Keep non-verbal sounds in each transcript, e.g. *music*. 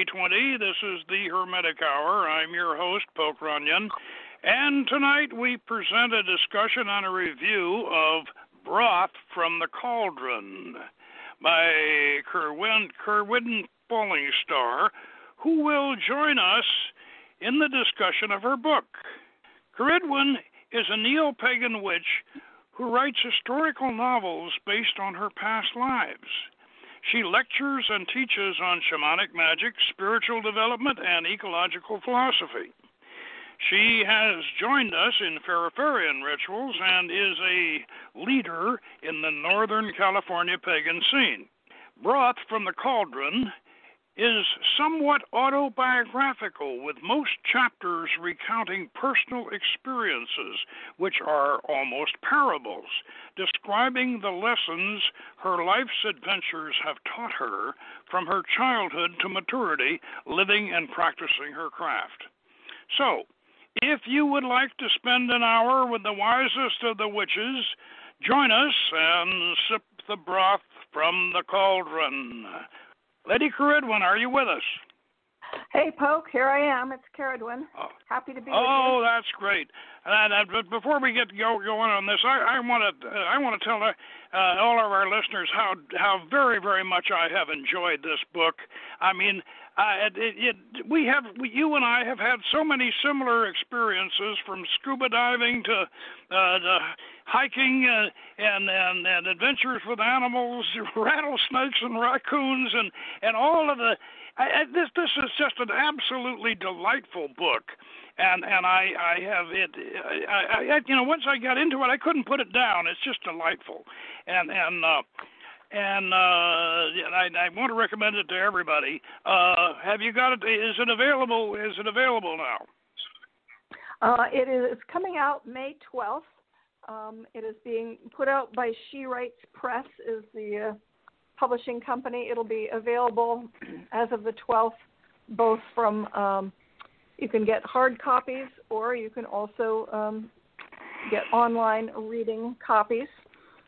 April 9th, 2020. This is the Hermetic Hour. I'm your host, Poke Runyon. And tonight we present a discussion on a review of Broth from the Cauldron by Cerridwen, Cerridwen Falling Star, who will join us in the discussion of her book. Cerridwen is a neo pagan witch who writes historical novels based on her past lives. She lectures and teaches on shamanic magic, spiritual development, and ecological philosophy. She has joined us in Feraferian rituals and is a leader in the Northern California pagan scene. Broth from the Cauldron is somewhat autobiographical, with most chapters recounting personal experiences, which are almost parables, describing the lessons her life's adventures have taught her from her childhood to maturity, living and practicing her craft. So, if you would like to spend an hour with the wisest of the witches, join us and sip the broth from the cauldron. Lady Cerridwen, are you with us? Hey, Poke, here I am. It's Cerridwen. Oh. Happy to be oh, with you. that's great. And, uh, but before we get go, going on this, I, I want to uh, I want to tell uh, all of our listeners how how very very much I have enjoyed this book. I mean, uh, it, it, it, we have we, you and I have had so many similar experiences from scuba diving to, uh, to hiking uh, and, and and adventures with animals, *laughs* rattlesnakes and raccoons and and all of the. I, I, this this is just an absolutely delightful book, and and I I have it. I, I you know once I got into it, I couldn't put it down. It's just delightful, and and. uh and uh, I, I want to recommend it to everybody. Uh, have you got it? Is it available? Is it available now? Uh, it is coming out May 12th. Um, it is being put out by She Writes Press, is the uh, publishing company. It'll be available as of the 12th, both from um, you can get hard copies or you can also um, get online reading copies.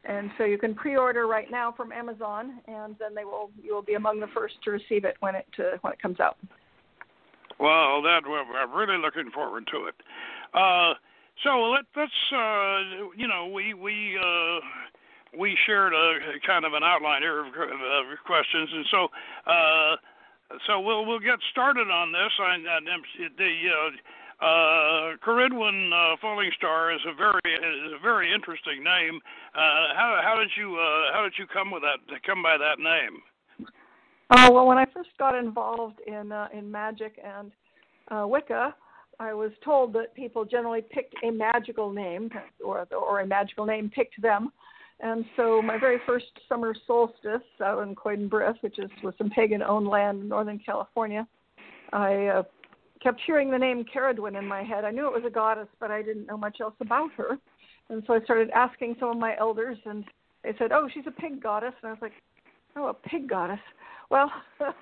And so you can pre-order right now from Amazon, and then they will you will be among the first to receive it when it uh, when it comes out. Well, that I'm really looking forward to it. Uh, so let, let's, uh, you know, we we uh, we shared a kind of an outline here of, of questions, and so uh, so we'll we'll get started on this. I, I, the uh, uh, uh, Fallingstar is a very is a very interesting name. Uh, how how did you uh, how did you come with that come by that name? Uh, well, when I first got involved in uh, in magic and uh, Wicca, I was told that people generally picked a magical name, or or a magical name picked them. And so my very first summer solstice out in Coeden Brith, which is with some pagan-owned land in Northern California, I uh, kept hearing the name Cerridwen in my head. I knew it was a goddess, but I didn't know much else about her. And so I started asking some of my elders, and they said, "Oh, she's a pig goddess." And I was like, "Oh, a pig goddess." Well, *laughs* and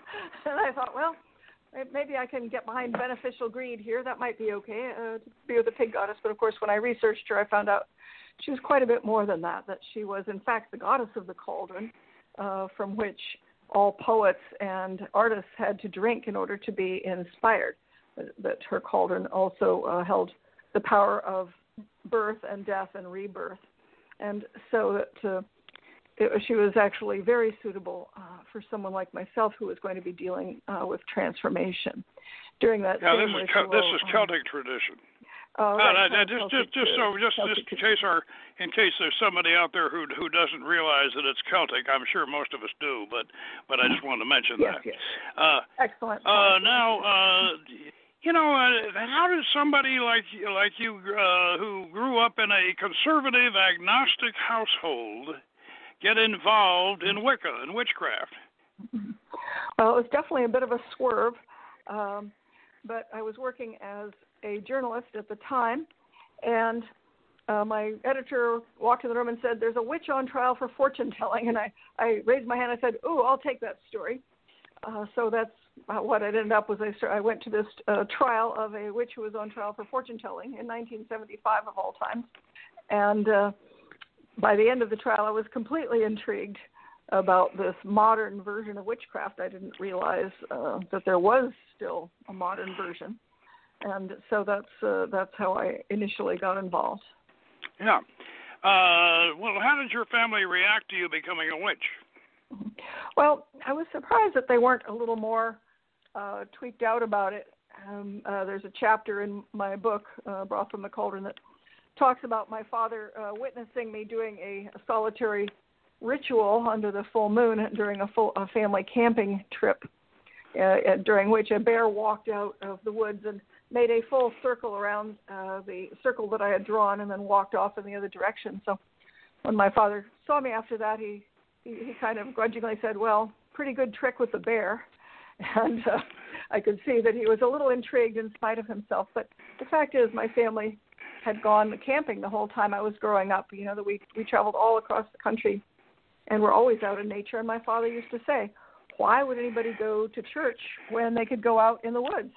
I thought, well, maybe I can get behind beneficial greed here. That might be okay uh, to be with a pig goddess. But of course, when I researched her, I found out she was quite a bit more than that. That she was, in fact, the goddess of the cauldron, uh, from which all poets and artists had to drink in order to be inspired. That her cauldron also uh, held the power of birth and death and rebirth, and so that. Uh, it, she was actually very suitable uh, for someone like myself who was going to be dealing uh, with transformation during that. Yeah, this is ritual, this is Celtic um, tradition. Oh, right. uh, just, just, just so, just, just in case our, in case there's somebody out there who who doesn't realize that it's Celtic, I'm sure most of us do, but but I just wanted to mention yes, that. Yes. Uh, Excellent. Uh, now, uh, you know, uh, how does somebody like like you, uh, who grew up in a conservative, agnostic household, get involved in Wicca and witchcraft? Well, it was definitely a bit of a swerve, um, but I was working as a journalist at the time, and uh, my editor walked in the room and said, "There's a witch on trial for fortune telling," and I I raised my hand. I said, "Oh, I'll take that story." Uh, so that's what I ended up was I, started, I went to this uh, trial of a witch who was on trial for fortune telling in 1975 of all times, and uh, by the end of the trial, I was completely intrigued about this modern version of witchcraft. I didn't realize uh, that there was still a modern version, and so that's uh, that's how I initially got involved. Yeah. Uh, well, how did your family react to you becoming a witch? Well, I was surprised that they weren't a little more uh, tweaked out about it. Um, uh, there's a chapter in my book, uh, Broth from the Cauldron, that talks about my father uh, witnessing me doing a, a solitary ritual under the full moon during a full a family camping trip, uh, during which a bear walked out of the woods and made a full circle around uh, the circle that I had drawn, and then walked off in the other direction. So, when my father saw me after that, he he, he kind of grudgingly said, "Well, pretty good trick with the bear," and uh, I could see that he was a little intrigued in spite of himself. But the fact is, my family had gone camping the whole time I was growing up. You know that we we traveled all across the country and we're always out in nature. And my father used to say, "Why would anybody go to church when they could go out in the woods?"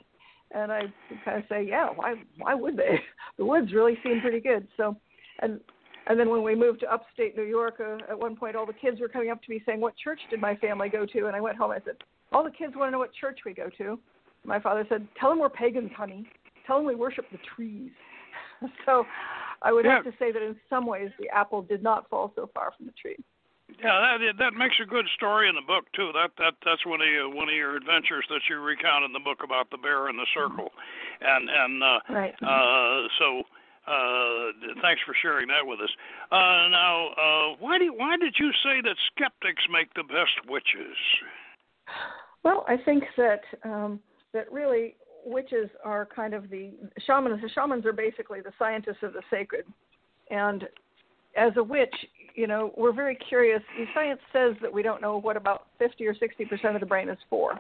And I kind of say, "Yeah, why? Why would they? *laughs* The woods really seem pretty good." So, and and then when we moved to upstate New York, uh, at one point, all the kids were coming up to me saying, "What church did my family go to?" And I went home. I said, "All the kids want to know what church we go to." My father said, "Tell them we're pagans, honey. Tell them we worship the trees." *laughs* so, I would yeah. have to say that in some ways the apple did not fall so far from the tree. Yeah, that that makes a good story in the book too. That that that's one of your one of your adventures that you recount in the book about the bear in the circle, and and uh, right. uh, so uh, thanks for sharing that with us. Uh, now, uh, why do why did you say that skeptics make the best witches? *sighs* *laughs* Well, I think that um, that really witches are kind of the shamans. The shamans are basically the scientists of the sacred, and as a witch, you know, we're very curious. Science says that we don't know what about 50 or 60 percent of the brain is for.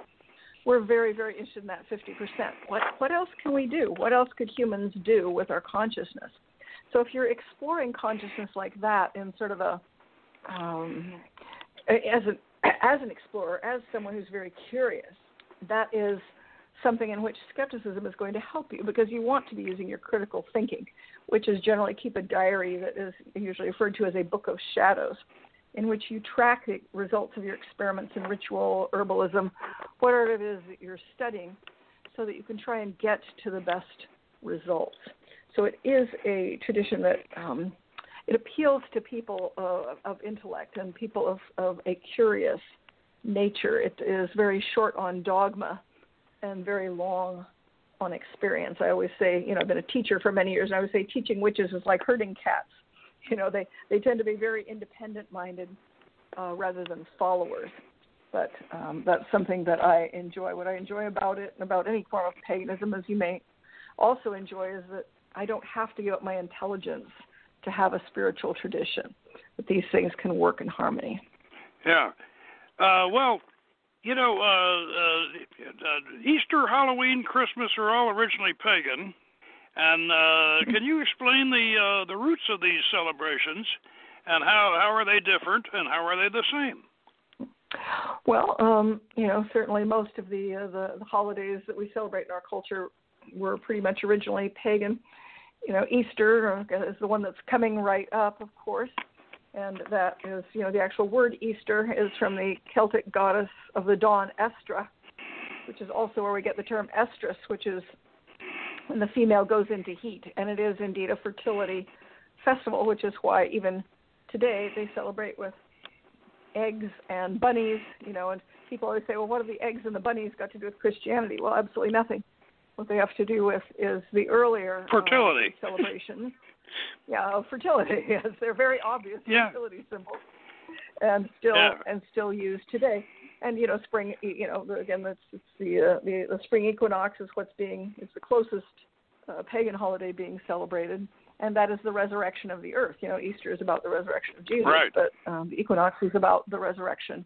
We're very, very interested in that 50 percent. What what else can we do? What else could humans do with our consciousness? So if you're exploring consciousness like that in sort of a um, as an *clears throat* as an explorer, as someone who's very curious, that is something in which skepticism is going to help you because you want to be using your critical thinking, which is generally keep a diary that is usually referred to as a book of shadows, in which you track the results of your experiments in ritual, herbalism, whatever it is that you're studying, so that you can try and get to the best results. So it is a tradition that um, it appeals to people uh, of intellect and people of, of a curious nature. It is very short on dogma and very long on experience. I always say, you know, I've been a teacher for many years, and I would say teaching witches is like herding cats. *laughs* You know, they they tend to be very independent minded uh, rather than followers. But um, that's something that I enjoy. What I enjoy about it and about any form of paganism, as you may also enjoy, is that I don't have to give up my intelligence to have a spiritual tradition. That these things can work in harmony. Yeah. Uh, well, you know, uh, uh, uh, Easter, Halloween, Christmas are all originally pagan. And uh, can you explain the uh, the roots of these celebrations, and how how are they different, and how are they the same? Well, um, you know, certainly most of the, uh, the the holidays that we celebrate in our culture were pretty much originally pagan. You know, Easter uh, is the one that's coming right up, of course and that is, you know, the actual word Easter is from the Celtic goddess of the dawn, Estra, which is also where we get the term estrus, which is when the female goes into heat. And it is indeed a fertility festival, which is why even today they celebrate with eggs and bunnies, you know, and people always say, well, what have the eggs and the bunnies got to do with Christianity? Well, absolutely nothing. What they have to do with is the earlier fertility uh, *laughs* celebrations yeah, fertility. *laughs* Yes, they're very obvious yeah. fertility symbols, and still yeah. and still used today. And you know, spring. You know, again, that's it's the, uh, the the spring equinox is what's being is the closest uh, pagan holiday being celebrated, and that is the resurrection of the earth. You know, Easter is about the resurrection of Jesus, right. but um, the equinox is about the resurrection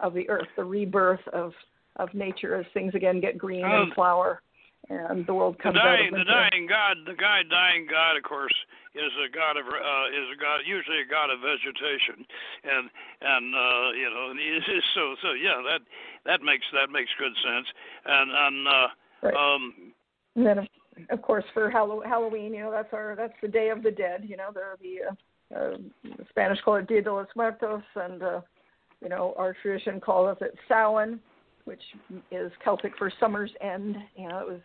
of the earth, the rebirth of of nature as things again get green and um, flower and the world comes the dying, out of the dying god, the guy dying god, of course, is a god of uh, is a god usually a god of vegetation, and and uh, you know and he's, *laughs* so so yeah that that makes that makes good sense, and and uh, right. um. And then of course for Halloween, you know that's our that's the Day of the Dead. You know the the uh, uh, Spanish call it Dia de los Muertos, and uh, You know, our tradition calls it Samhain, which is Celtic for summer's end. You know, it was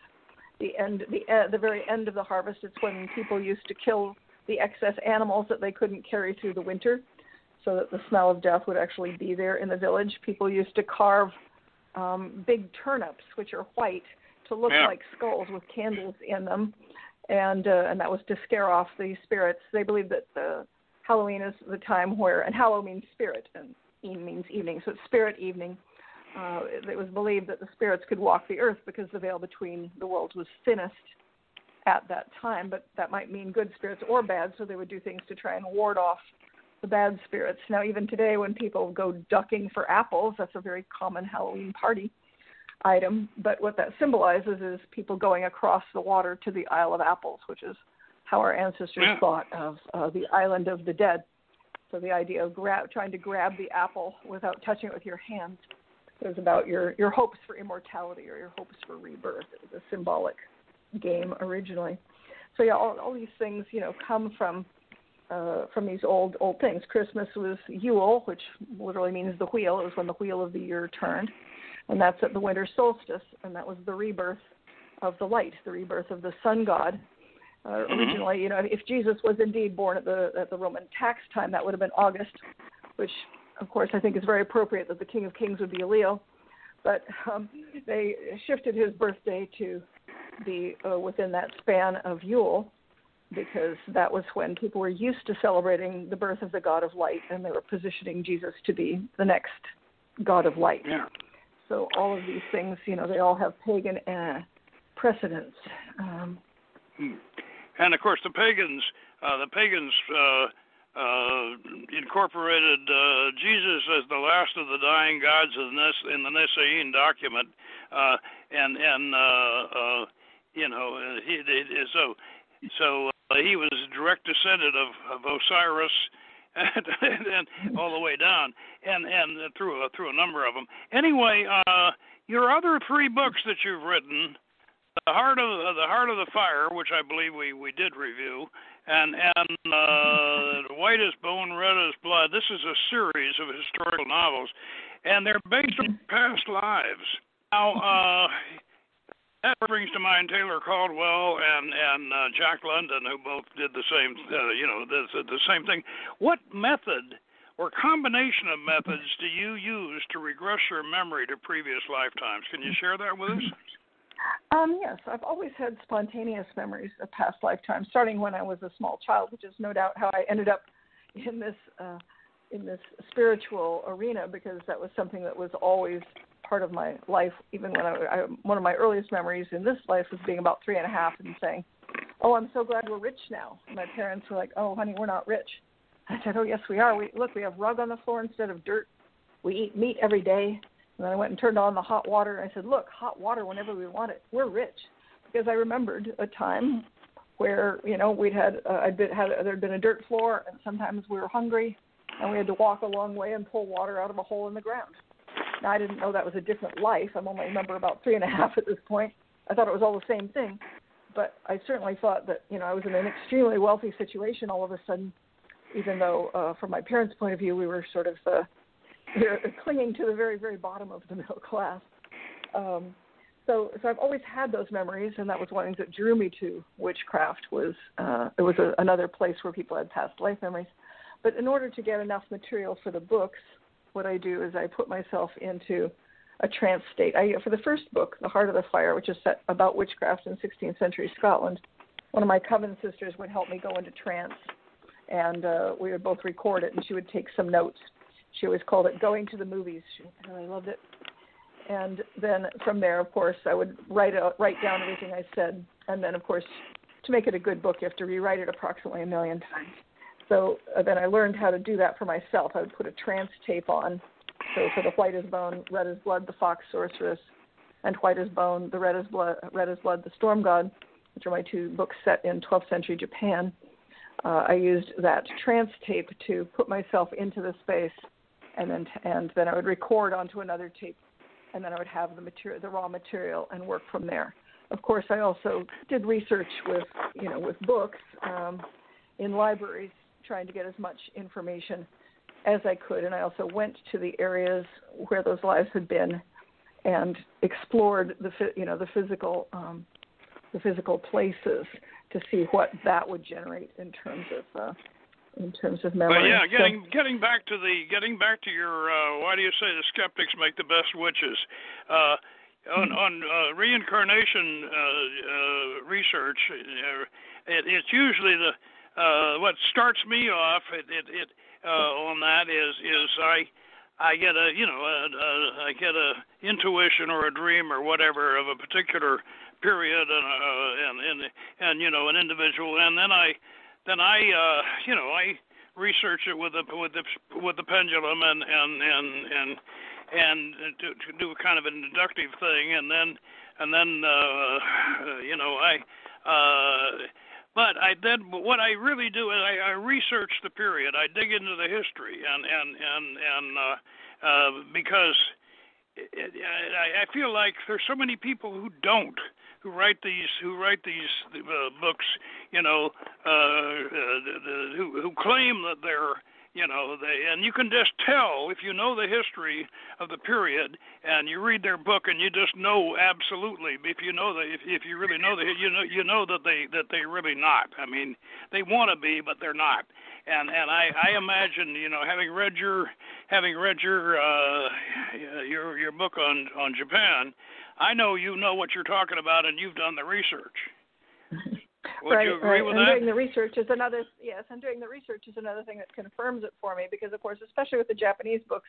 the end, the uh, the very end of the harvest. It's when people used to kill the excess animals that they couldn't carry through the winter, so that the smell of death would actually be there in the village. People used to carve um, big turnips, which are white, to look yeah. like skulls with candles in them, and uh, and that was to scare off the spirits. They believe that the Halloween is the time where, and Hallow means spirit, and means evening, so it's spirit evening. Uh, it was believed that the spirits could walk the earth because the veil between the worlds was thinnest at that time, but that might mean good spirits or bad, so they would do things to try and ward off the bad spirits. Now, even today, when people go ducking for apples, that's a very common Halloween party item. But what that symbolizes is people going across the water to the Isle of Apples, which is how our ancestors yeah. thought of uh, the island of the dead. So the idea of grab, trying to grab the apple without touching it with your hands was about your your hopes for immortality or your hopes for rebirth. It was a symbolic game originally. So yeah, all, all these things you know come from uh, from these old old things. Christmas was Yule, which literally means the wheel. It was when the wheel of the year turned, and that's at the winter solstice, and that was the rebirth of the light, the rebirth of the sun god uh, mm-hmm. originally, you know, if Jesus was indeed born at the at the Roman tax time, that would have been August, which, of course, I think it's very appropriate that the King of Kings would be a Leo. But um, they shifted his birthday to be uh, within that span of Yule, because that was when people were used to celebrating the birth of the God of Light, and they were positioning Jesus to be the next God of Light. Yeah. So all of these things, you know, they all have pagan uh, precedents. Um, hmm and of course the pagans uh, the pagans uh, uh, incorporated uh, Jesus as the last of the dying gods in, this, in the Nicene document, uh, and and uh, uh, you know he, he so so uh, he was direct descendant of, of Osiris. *laughs* and, and all the way down, and and through uh, through a number of them. Anyway, uh, your other three books that you've written, the heart of uh, the heart of the fire, which I believe we we did review, and and uh, white as bone, red as blood. This is a series of historical novels, and they're based on past lives. Now, uh, that brings to mind Taylor Caldwell and and uh, Jack London, who both did the same, uh, you know, the, the same thing. What method or combination of methods do you use to regress your memory to previous lifetimes? Can you share that with us? Um, yes, I've always had spontaneous memories of past lifetimes, starting when I was a small child, which is no doubt how I ended up in this uh, in this spiritual arena because that was something that was always part of my life. Even when I, I one of my earliest memories in this life was being about three and a half and saying, "Oh, I'm so glad we're rich now." My parents were like, "Oh, honey, we're not rich." I said, "Oh, yes, we are. We look, we have rug on the floor instead of dirt. We eat meat every day. And then I went and turned on the hot water and I said, "Look, hot water whenever we want it. We're rich." Because I remembered a time where you know we'd had uh, I'd been, had there'd been a dirt floor and sometimes we were hungry and we had to walk a long way and pull water out of a hole in the ground. Now I didn't know that was a different life. I'm only remember about three and a *laughs* half at this point. I thought it was all the same thing, but I certainly thought that you know I was in an extremely wealthy situation all of a sudden, even though uh, from my parents' point of view we were sort of the they're *laughs* clinging to the very, very bottom of the middle class. Um, so, so I've always had those memories, and that was one things that drew me to witchcraft. Was uh, it was a, another place where people had past life memories. But in order to get enough material for the books, what I do is I put myself into a trance state. I, for the first book, The Heart of the Fire, which is set about witchcraft in 16th century Scotland, one of my coven sisters would help me go into trance, and uh, we would both record it, and she would take some notes she always called it going to the movies. She really loved it. And then from there, of course, I would write out, write down everything I said, and then of course, to make it a good book, you have to rewrite it approximately a million times. So uh, then I learned how to do that for myself. I would put a trance tape on. So for the white as bone, red as blood, the fox sorceress, and white as bone, the red as blood, red as blood, the storm god, which are my two books set in 12th century Japan. Uh, I used that trance tape to put myself into the space and then and then I would record onto another tape, and then I would have the material, the raw material, and work from there. Of course, I also did research with you know with books um, in libraries, trying to get as much information as I could, and I also went to the areas where those lives had been and explored the you know the physical um, the physical places to see what that would generate in terms of uh, in terms of memory. But yeah, getting so, getting back to the getting back to your uh, why do you say the skeptics make the best witches? Uh, on on uh, reincarnation uh, uh, research, uh, it, it's usually the uh, what starts me off. It, it, it uh, on that is is I I get a you know a, a, I get a intuition or a dream or whatever of a particular period and uh, and and and you know an individual, and then I then I uh, you know I research it with the with the with the pendulum and and and and and to, to do kind of an inductive thing, and then and then uh, you know I. Uh, but I then what I really do is I, I research the period. I dig into the history and and and and uh, uh, because it, it, I, I feel like there's so many people who don't who write these who write these uh, books, you know, uh, uh, the, the, who who claim that they're you know they and you can just tell if you know the history of the period and you read their book and you just know absolutely if you know the if, if you really know the you know you know that they that they really not. I mean they want to be but they're not. And and i i imagine you know having read your having read your uh your your book on on japan I know you know what you're talking about and you've done the research. *laughs* Would right, you agree right. with and that? doing the research is another yes, and doing the research is another thing that confirms it for me because of course, especially with the Japanese books,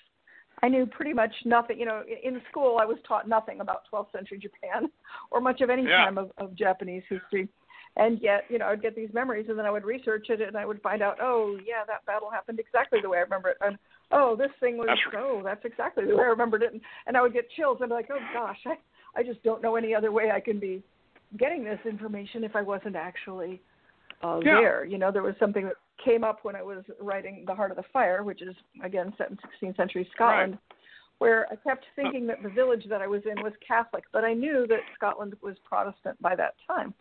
I knew pretty much nothing. You know, in school I was taught nothing about 12th century Japan *laughs* or much of any yeah. time of, of Japanese history. And yet, you know, I'd get these memories, and then I would research it, and I would find out, oh, yeah, that battle happened exactly the way I remember it, and oh, this thing was, that's right. oh, that's exactly the way I remembered it, and, and I would get chills. I'd be like, oh gosh, I, I just don't know any other way I can be getting this information if I wasn't actually uh, yeah. there. You know, there was something that came up when I was writing The Heart of the Fire, which is again set in 16th century Scotland, right. where I kept thinking that the village that I was in was Catholic, but I knew that Scotland was Protestant by that time.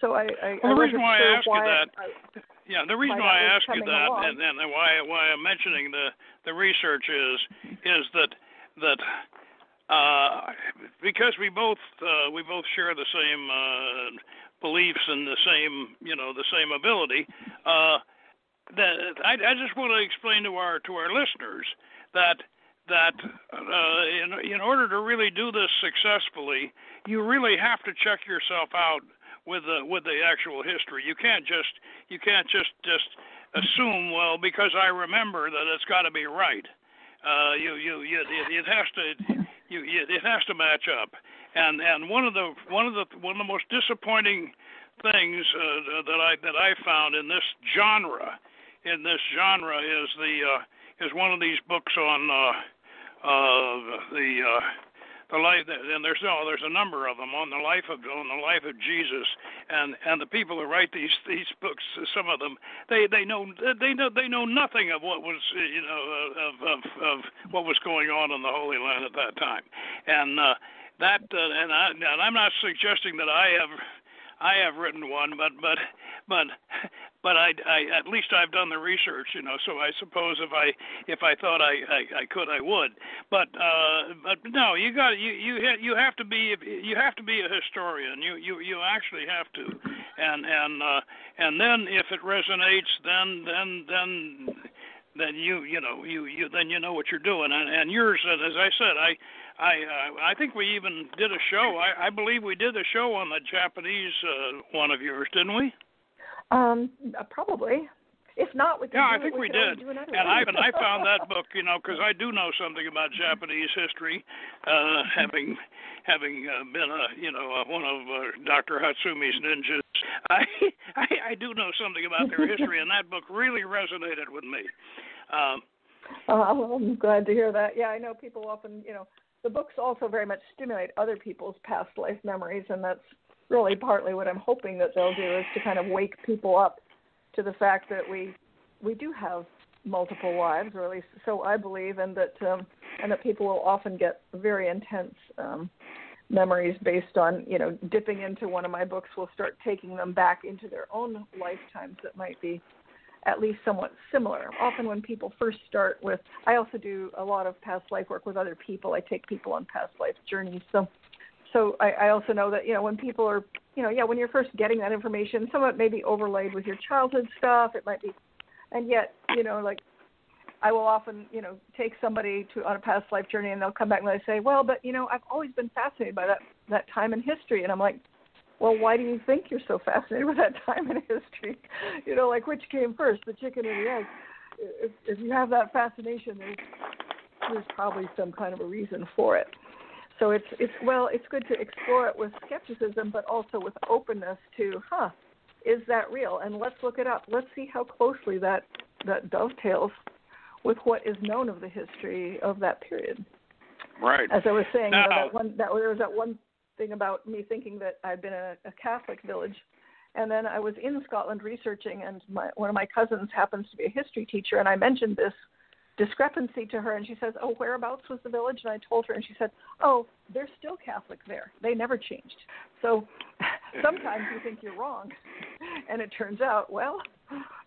So I, I, well, I the reason why sure I asked why you that, I, yeah, the reason why, I asked you that, and, and why why I'm mentioning the the research is is that that uh, because we both uh, we both share the same uh, beliefs and the same you know the same ability. Uh, that I, I just want to explain to our to our listeners that that uh, in in order to really do this successfully, you really have to check yourself out with the with the actual history. You can't just you can't just just assume well because I remember that it's got to be right. Uh, you you, you it, it has to you, it has to match up. And and one of the one of the one of the most disappointing things uh, that I that I found in this genre, in this genre is the uh, is one of these books on uh, uh, the uh, the life and there's no there's a number of them on the life of on the life of Jesus. And and the people who write these these books some of them they they know they know they know nothing of what was you know of of of what was going on in the Holy Land at that time. And uh that uh, and I and I'm not suggesting that I have I have written one, but but but but I, I at least I've done the research, you know. So I suppose if I if I thought I I, I could, I would. But uh, but no, you got you you you have to be you have to be a historian. You you you actually have to, and and uh, and then if it resonates, then then then then you you know you you then you know what you're doing. And and yours, as I said, I I uh, I think we even did a show. I, I believe we did a show on the Japanese uh, one of yours, didn't we? Um, uh, probably. If not, we can yeah, I think it. we, we did. And I and I found that *laughs* book, you know, because I do know something about Japanese history, uh, having having uh, been a you know uh, one of uh, Dr. Hatsumi's ninjas. I, *laughs* I I do know something about their history, and that book really resonated with me. Um, uh, well, I'm glad to hear that. Yeah, I know people often, you know, the books also very much stimulate other people's past life memories, and that's really partly what I'm hoping that they'll do is to kind of wake people up to the fact that we we do have multiple lives, or at least so I believe, and that um, and that people will often get very intense um, memories based on you know dipping into one of my books will start taking them back into their own lifetimes that might be at least somewhat similar. Often when people first start with, I also do a lot of past life work with other people. I take people on past life journeys. So, so I, I also know that you know when people are, you know, yeah, when you're first getting that information, some of it may be overlaid with your childhood stuff. It might be, and yet, you know, like I will often, you know, take somebody to on a past life journey, and they'll come back and they say, "Well, but you know, I've always been fascinated by that that time in history," and I'm like, well, why do you think you're so fascinated *laughs* with that time in history? You know, like which came first, the chicken or the egg? If, if you have that fascination, there's, there's probably some kind of a reason for it. So it's it's well, it's good to explore it with skepticism, but also with openness to, huh, is that real? And let's look it up. Let's see how closely that that dovetails with what is known of the history of that period. Right. As I was saying, now, you know, that one that there was that one thing about me thinking that I'd been a, a Catholic village. And then I was in Scotland researching, and my, one of my cousins happens to be a history teacher, and I mentioned this discrepancy to her, and she says, "Oh, whereabouts was the village?" And I told her, and she said, "Oh, they're still Catholic there. They never changed." So *laughs* sometimes you think you're wrong, *laughs* and it turns out, well,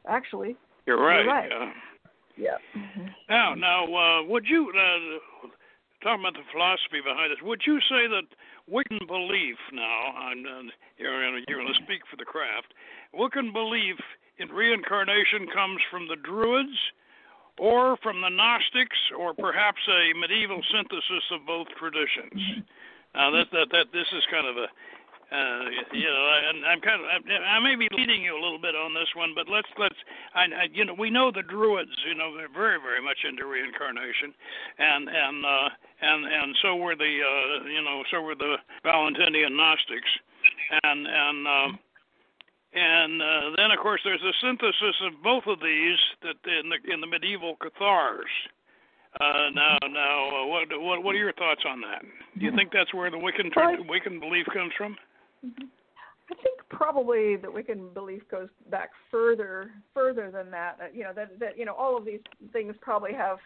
actually, you're right. You're right. Yeah. Yeah. Mm-hmm. Now, now, uh, would you uh, talking about the philosophy behind this? Would you say that Wiccan belief now, I'm, uh, you're, you're going to speak for the craft, Wiccan belief in reincarnation comes from the Druids or from the Gnostics or perhaps a medieval synthesis of both traditions? Now, that, that, that this is kind of a uh, you know, and I'm kind of I, I may be leading you a little bit on this one, but let's let's I, I you know we know the Druids, you know, they're very very much into reincarnation, and and uh, and and so were the uh, you know so were the Valentinian Gnostics, and and. Uh, and uh, then, of course, there's a synthesis of both of these that in the in the medieval Cathars. Uh, now, now, uh, what, what what are your thoughts on that? Do you think that's where the Wiccan Wiccan belief comes from? Mm-hmm. I think probably the Wiccan belief goes back further further than that. Uh, you know that that you know all of these things probably have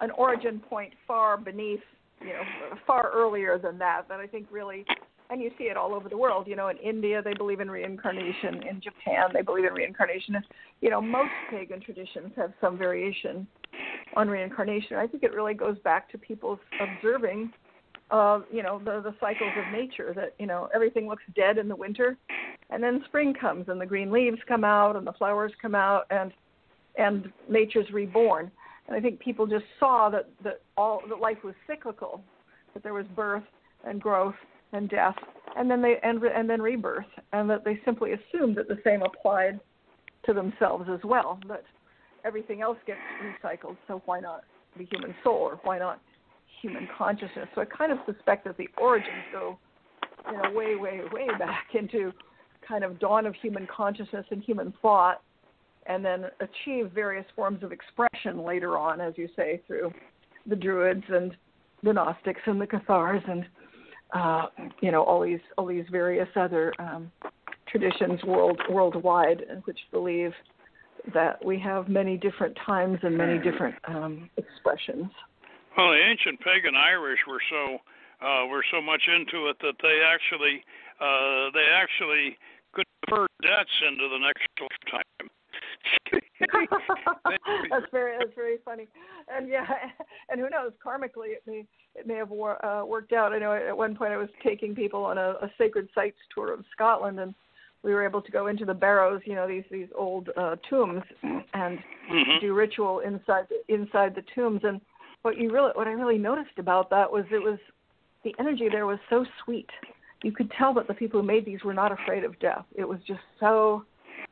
an origin point far beneath you know far earlier than that. That I think really, and you see it all over the world. You know, in India they believe in reincarnation. In Japan they believe in reincarnation. You know, most pagan traditions have some variation on reincarnation. I think it really goes back to people's observing of you know the the cycles of nature that you know everything looks dead in the winter and then spring comes and the green leaves come out and the flowers come out and and nature's reborn. And i think people just saw that that all that life was cyclical that there was birth and growth and death and then they and and then rebirth and that they simply assumed that the same applied to themselves as well that everything else gets recycled so why not the human soul or why not human consciousness. So I kind of suspect that the origins go, you know, way, way, way back *laughs* into kind of dawn of human consciousness and human thought, and then achieve various forms of expression later on, as you say, through the Druids and the Gnostics and the Cathars and uh, you know all these all these various other um, traditions world worldwide which believe that we have many different times and many different um, expressions. Well, the ancient pagan Irish were so uh, were so much into it that they actually uh, they actually could defer debts into the next lifetime. *laughs* that's very that's very funny, and yeah, *laughs* and who knows? Karmically, it may it may have wor- uh, worked out. I know at one point I was taking people on a, a sacred sites tour of Scotland, and we were able to go into the barrows, you know, these these old uh, tombs, and mm-hmm. do ritual inside inside the tombs, and what you really what I really noticed about that was it was the energy there was so sweet. You could tell that the people who made these were not afraid of death. It was just so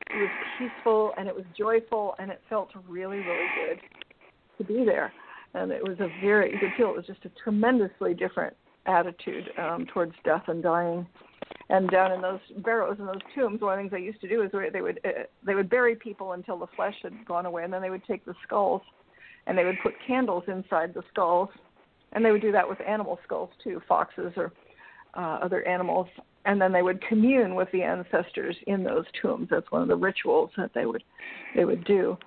it was peaceful and it was joyful and it felt really really good to be there. And it was a very you could feel it was just a tremendously different attitude um, towards death and dying. And down in those barrows and those tombs, one of the things they used to do is they would uh, they would bury people until the flesh had gone away, and then they would take the skulls and they would put candles inside the skulls, and they would do that with animal skulls too, foxes or uh, other animals, and then they would commune with the ancestors in those tombs. That's one of the rituals that they would they would do.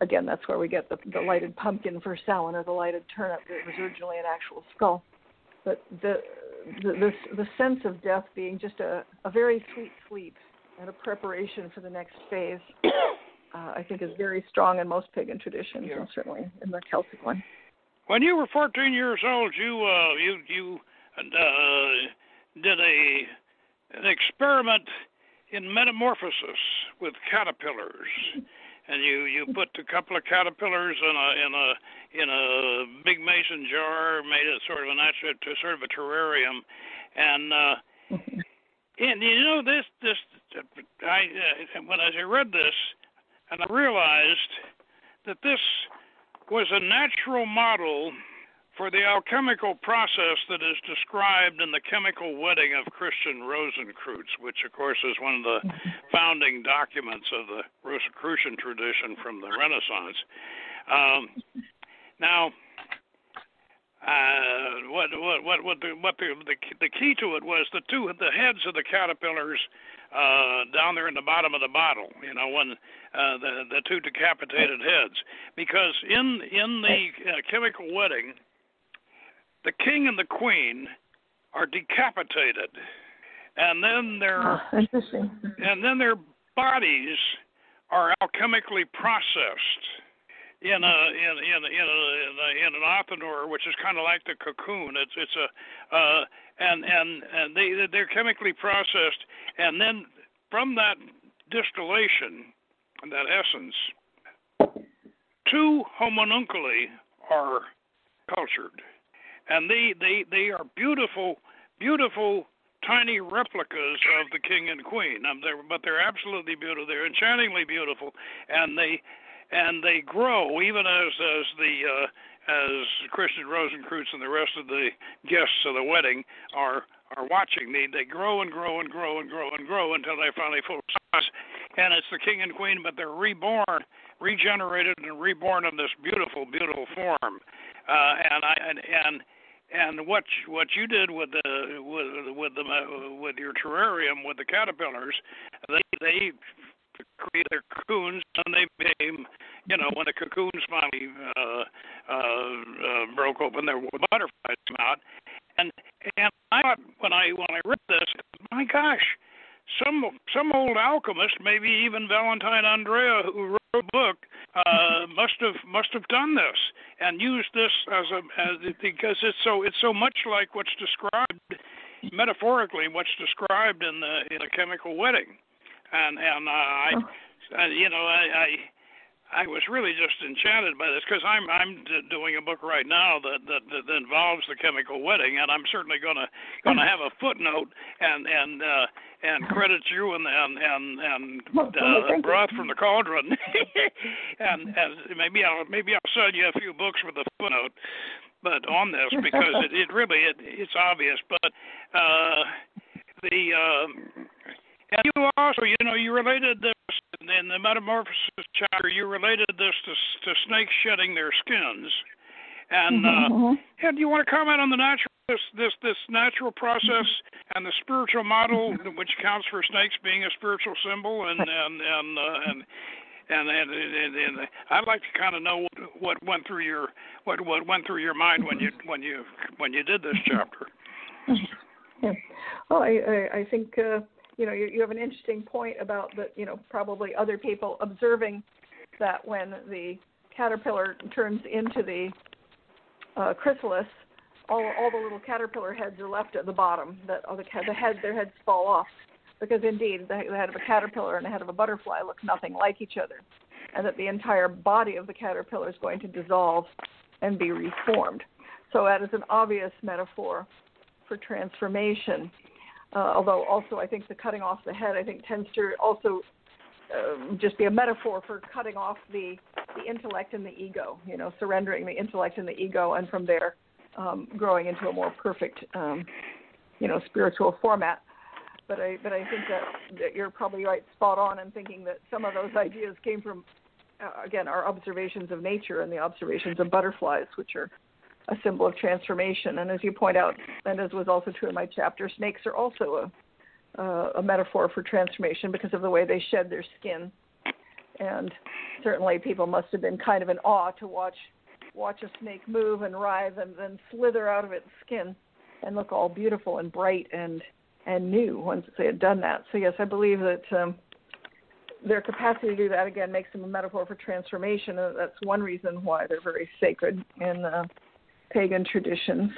Again, that's where we get the, the lighted pumpkin for Samhain or the lighted turnip that was originally an actual skull. But the the, the, the sense of death being just a, a very sweet sleep and a preparation for the next phase uh, I think is very strong in most pagan traditions, yeah. and certainly in the Celtic one. When you were 14 years old, you uh, you you uh, did a an experiment in metamorphosis with caterpillars, and you you put a couple of caterpillars in a in a in a big mason jar, made it sort of a natural, sort of a terrarium, and uh, *laughs* and you know this this I uh, when I read this, and I realized that this was a natural model for the alchemical process that is described in the chemical wedding of Christian Rosenkreutz, which, of course, is one of the *laughs* founding documents of the Rosicrucian tradition from the Renaissance. Um, now, uh, what what what what the what the, the the key to it was the two the heads of the caterpillars uh, down there in the bottom of the bottle. You know when uh, the the two decapitated heads. Because in in the uh, chemical wedding the king and the queen are decapitated, and then their oh, and then their bodies are alchemically processed in a in in in, a, in, a, in an athanor, which is kind of like the cocoon. It's it's a uh, and and and they they're chemically processed, and then from that distillation, that essence, two homunculi are cultured and they they they are beautiful, beautiful tiny replicas of the king and queen. Um, they're, but they're absolutely beautiful. They're enchantingly beautiful, and they and they grow even as as the uh, as Christian Rosenkreutz and the rest of the guests of the wedding are are watching. They they grow and grow and grow and grow and grow until they finally full size, and it's the king and queen, but they're reborn, regenerated, and reborn in this beautiful, beautiful form. Uh, and I and and and what what you did with the with with the with your terrarium with the caterpillars, they they created their cocoons and they became, you know, when the cocoons finally uh, uh, uh, broke open, there were butterflies come out, and and I thought when I when I read this, my gosh, some some old alchemist, maybe even Valentine Andreae, who wrote a book, uh, *laughs* must have must have done this and used this as a as, because it's so it's so much like what's described metaphorically what's described in the in a chemical wedding, and and uh, I, uh, you know I. I I was really just enchanted by this because I'm I'm d- doing a book right now that, that that involves the chemical wedding, and I'm certainly gonna gonna have a footnote and and uh, and credit you and and and and uh, broth from the cauldron, *laughs* and and maybe I'll maybe I'll sell you a few books with a footnote, but on this because it, it really it, it's obvious, but uh, the. Uh, and you also, you know, you related this in the Metamorphosis chapter. You related this to, to snakes shedding their skins, and mm-hmm, uh, mm-hmm. yeah, do you want to comment on the natural this this this natural process and the spiritual model, which counts for snakes being a spiritual symbol, and and and uh, and. And, and and and I'd like to kind of know what, what went through your what what went through your mind when you when you when you did this chapter. *laughs* Yeah. Well, I I, I think uh, you know, you, you have an interesting point about that, you know, probably other people observing that when the caterpillar turns into the uh, chrysalis, all all the little caterpillar heads are left at the bottom. That all the the head their heads fall off because indeed the, the head of a caterpillar and the head of a butterfly look nothing like each other, and that the entire body of the caterpillar is going to dissolve and be reformed. So that is an obvious metaphor for transformation. Uh, although also I think the cutting off the head I think tends to also uh, just be a metaphor for cutting off the the intellect and the ego. You know, surrendering the intellect and the ego, and from there um, growing into a more perfect, um, you know, spiritual format. But I but I think that, that you're probably right, spot on, in thinking that some of those ideas came from uh, again our observations of nature and the observations of butterflies, which are a symbol of transformation. And as you point out, and as was also true in my chapter, snakes are also a, uh, a metaphor for transformation because of the way they shed their skin. And certainly, people must have been kind of in awe to watch watch a snake move and writhe and then slither out of its skin and look all beautiful and bright and and new once they had done that. So yes, I believe that um, their capacity to do that again makes them a metaphor for transformation, and that's one reason why they're very sacred in uh, pagan traditions.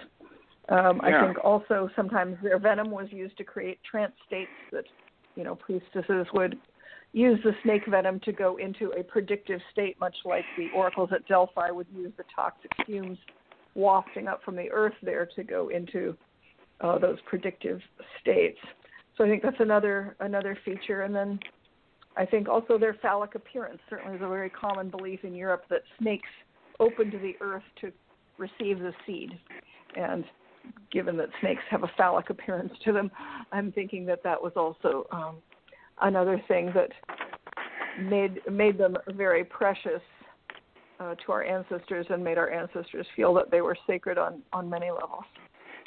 Um, yeah. I think also sometimes their venom was used to create trance states that, you know, priestesses would use the snake venom to go into a predictive state, much like the oracles at Delphi would use the toxic fumes wafting up from the earth there to go into uh, those predictive states. So I think that's another another feature. And then I think also their phallic appearance certainly is a very common belief in Europe that snakes open to the earth to receive the seed. And given that snakes have a phallic appearance to them, I'm thinking that that was also um, another thing that made made them very precious uh, to our ancestors and made our ancestors feel that they were sacred on on many levels.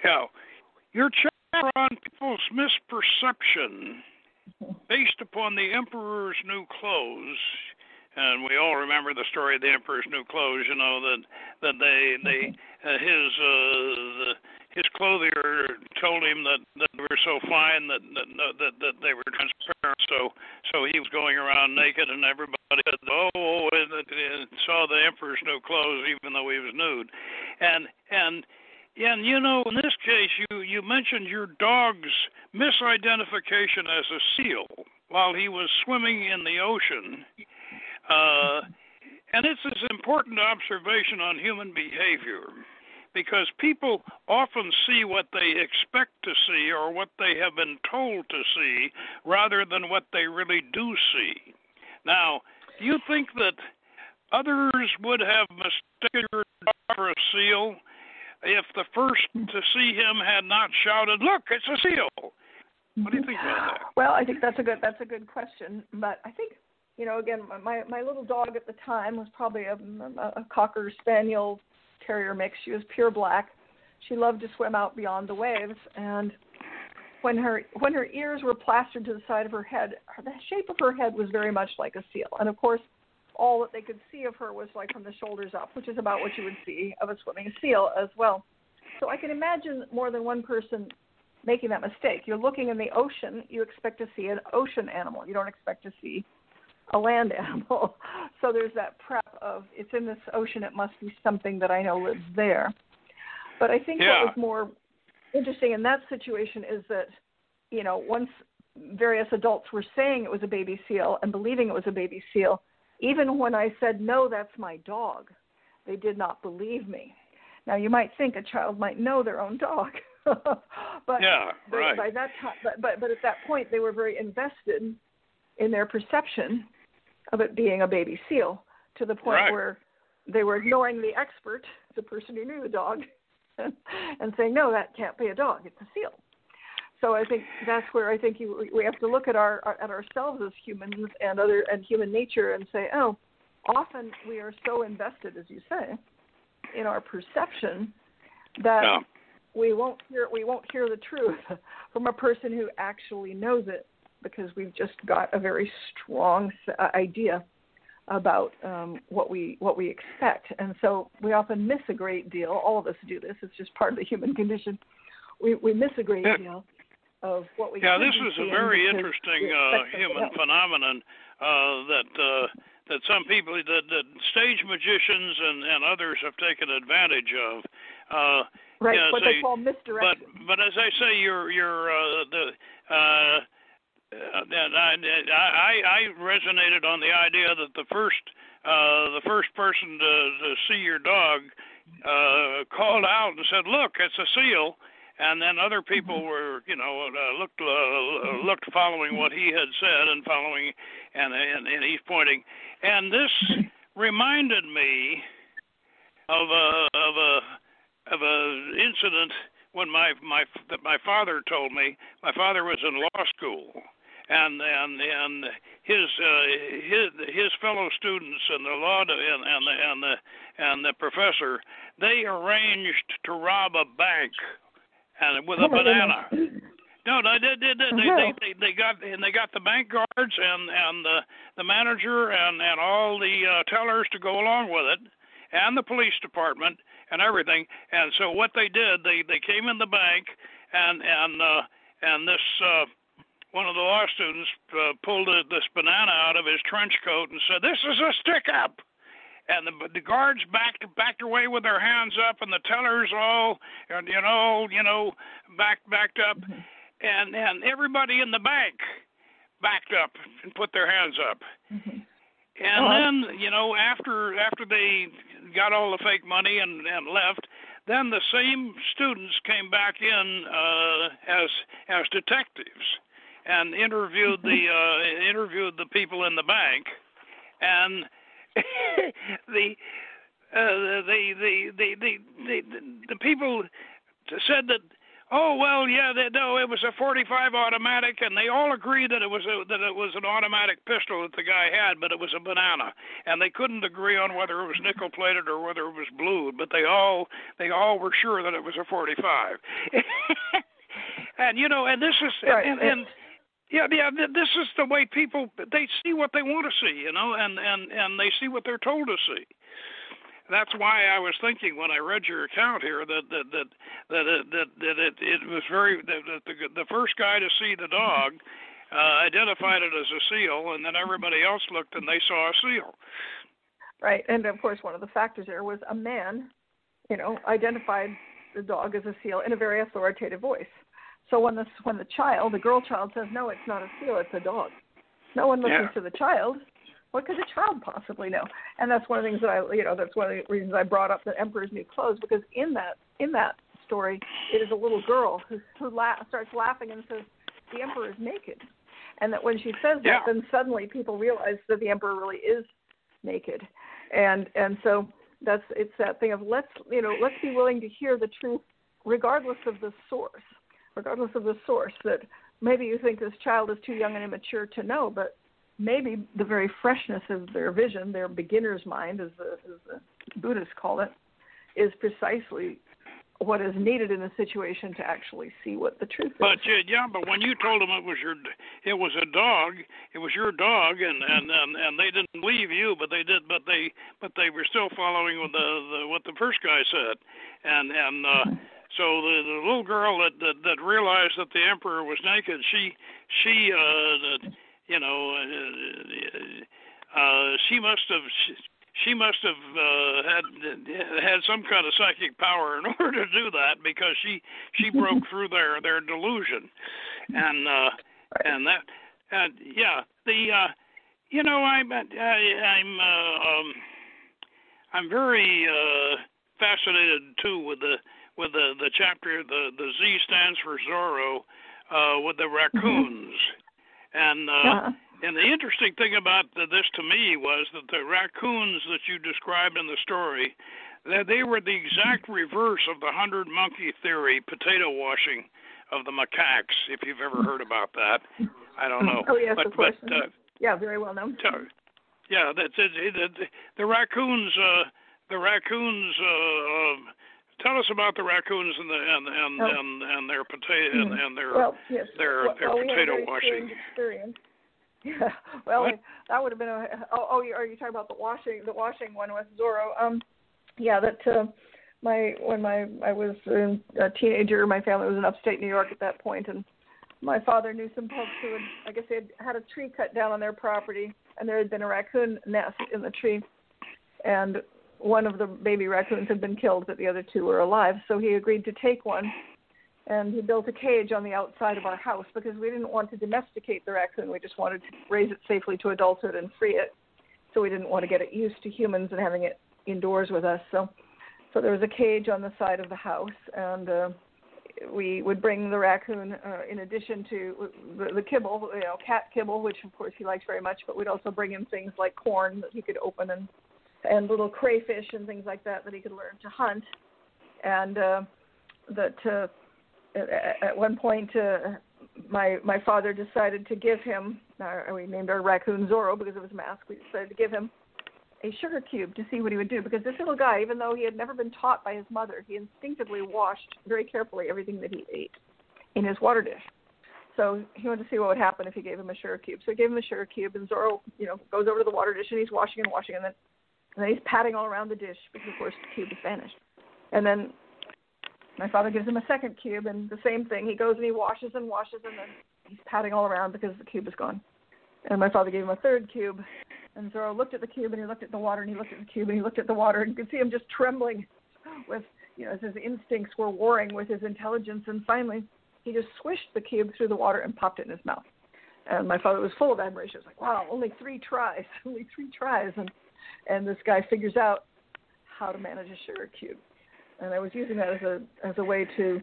Yeah, your chapter on people's misperception *laughs* based upon the emperor's new clothes. And we all remember the story of the emperor's new clothes. You know that that they they uh, his uh, the his clothier told him that, that they were so fine that, that that that they were transparent. So so he was going around naked, and everybody said, "Oh," and, and saw the emperor's new clothes, even though he was nude. And and and you know, in this case, you you mentioned your dog's misidentification as a seal while he was swimming in the ocean. Uh, and it's an important observation on human behavior because people often see what they expect to see or what they have been told to see rather than what they really do see. Now, do you think that others would have mistaken for a seal if the first to see him had not shouted, "Look, it's a seal"? What do you think about that? Well, I think that's a good that's a good question, but I think you know again my my little dog at the time was probably a, a cocker spaniel terrier mix. She was pure black. She loved to swim out beyond the waves, and when her when her ears were plastered to the side of her head, the shape of her head was very much like a seal. And of course, all that they could see of her was like from the shoulders up, which is about what you would see of a swimming seal as well. So I can imagine more than one person making that mistake. You're looking in the ocean, you expect to see an ocean animal. You don't expect to see a land *laughs* animal. So there's that prep of it's in this ocean, it must be something that I know lives there. But I think yeah. what was more interesting in that situation is that, you know, once various adults were saying it was a baby seal and believing it was a baby seal, even when I said, no, that's my dog, they did not believe me. Now, you might think a child might know their own dog. *laughs* but yeah, right. by that time, but, but but at that point, they were very invested in their perception of it being a baby seal to the point right. where they were ignoring the expert, the person who knew the dog, *laughs* and saying, "No, that can't be a dog; it's a seal." So I think that's where I think you, we have to look at our at ourselves as humans and other and human nature and say, "Oh, often we are so invested, as you say, in our perception that." Yeah. We won't hear we won't hear the truth *laughs* from a person who actually knows it because we've just got a very strong uh, idea about um, what we what we expect, and so we often miss a great deal. All of us do this; it's just part of the human condition. We we miss a great yeah. deal of what we. Yeah, this is a very interesting uh, human phenomenon uh, that. Uh, that some people that, that stage magicians and, and others have taken advantage of. Uh, right, what so they call misdirection. But but as I say, you're you're uh, the uh, and I, I I resonated on the idea that the first uh, the first person to, to see your dog uh, called out and said, "Look, it's a seal," and then other people Mm-hmm. were you know uh, looked uh, looked following what he had said and following and and, and he's pointing, and this reminded me of a of a of a incident when my my that my father told me. My father was in law school and and and his uh, his his fellow students and the law and and the and the and the professor they arranged to rob a bank and with a Oh, banana. goodness. No, they did. They, they, they, they, they, they got and they got the bank guards and and the the manager and and all the uh, tellers to go along with it, and the police department and everything. And so what they did, they they came in the bank and and uh, and this uh, one of the law students uh, pulled a, this banana out of his trench coat and said, "This is a stick up." And the the guards backed backed away with their hands up, and the tellers all, you know, you know, backed backed up, mm-hmm. and and everybody in the bank backed up and put their hands up. Mm-hmm. And uh-huh. then, you know, after after they got all the fake money and and left, then the same students came back in uh, as as detectives and interviewed the *laughs* uh, interviewed the people in the bank, and *laughs* the, uh, the, the, the the the the people said that Oh well, yeah, they, no, it was a 45 automatic, and they all agreed that it was a, that it was an automatic pistol that the guy had, but it was a banana, and they couldn't agree on whether it was nickel plated or whether it was blued, but they all they all were sure that it was a 45. *laughs* and you know, and this is right. and, and yeah, yeah. This is the way people they see what they want to see, you know, and and and they see what they're told to see that's why I was thinking when I read your account here that that that that it, that, that it, it was very that, that the the first guy to see the dog uh, identified it as a seal, and then everybody else looked and they saw a seal. Right, and of course one of the factors there was a man, you know, identified the dog as a seal in a very authoritative voice. So when the when the child, the girl child, says no, it's not a seal, it's a dog. No one listens yeah. to the child what could a child possibly know? And that's one of the things that I, you know, that's one of the reasons I brought up the Emperor's New Clothes because in that in that story, it is a little girl who who la- starts laughing and says, "The Emperor is naked," and that when she says yeah. that, then suddenly people realize that the Emperor really is naked, and and so that's it's that thing of let's you know let's be willing to hear the truth regardless of the source, regardless of the source that maybe you think this child is too young and immature to know, but maybe the very freshness of their vision, their beginner's mind, as the, as the Buddhists call it, is precisely what is needed in a situation to actually see what the truth but, is. But yeah, but when you told them it was your, it was a dog, it was your dog, and and and, and they didn't believe you, but they did, but they but they were still following what the, the what the first guy said, and and. uh So the, the little girl that, that that realized that the emperor was naked, she she uh you know, uh, uh, she must have. She, she must have uh, had had some kind of psychic power in *laughs* order to do that because she she broke *laughs* through their their delusion, and uh, and that and yeah the uh, you know I'm I, I'm uh, um, I'm very uh, fascinated too with the with the the chapter the the Z stands for Zorro uh, with the raccoons. And uh, uh-huh. and the interesting thing about the, this to me was that the raccoons that you described in the story, that they were the exact reverse of the hundred monkey theory, potato washing of the macaques. If you've ever heard about that, I don't know. Oh yes, but, of course. But, uh, yeah, very well known. So, yeah, that's it. The, the, the raccoons. Uh, the raccoons. Uh, um, tell us about the raccoons and the and and oh. and, and their potato and, mm-hmm. and their well, yes. their well, their well, potato we washing experience. *laughs* Yeah. Well, what? that would have been a. Oh, oh, are you talking about the washing the washing one with Zorro? Um, yeah, that. Uh, my when my I was a teenager, my family was in upstate New York at that point, and my father knew some folks who had, I guess, they had had a tree cut down on their property, and there had been a raccoon nest in the tree, and one of the baby raccoons had been killed, but the other two were alive. So he agreed to take one, and he built a cage on the outside of our house because we didn't want to domesticate the raccoon. We just wanted to raise it safely to adulthood and free it. So we didn't want to get it used to humans and having it indoors with us. So, so there was a cage on the side of the house, and uh, we would bring the raccoon uh, in addition to the, the kibble, you know, cat kibble, which of course he likes very much. But we'd also bring him things like corn that he could open and and little crayfish and things like that that he could learn to hunt. And uh, that uh, at one point, uh, my my father decided to give him. Uh, we named our raccoon Zorro because of his mask. We decided to give him a sugar cube to see what he would do because this little guy, even though he had never been taught by his mother, he instinctively washed very carefully everything that he ate in his water dish. So he wanted to see what would happen if he gave him a sugar cube. So he gave him a sugar cube, and Zorro, you know, goes over to the water dish and he's washing and washing, and then and he's patting all around the dish because, of course, the cube is vanished. And then my father gives him a second cube, and the same thing. He goes and he washes and washes, and then he's patting all around because the cube is gone. And my father gave him a third cube, and Zorro looked at the cube and he looked at the water and he looked at the cube and he looked at the water and you could see him just trembling with you know as his instincts were warring with his intelligence and finally he just swished the cube through the water and popped it in his mouth. And my father was full of admiration. He was like, "Wow, only three tries, *laughs* only three tries!" And and this guy figures out how to manage a sugar cube. And I was using that as a as a way to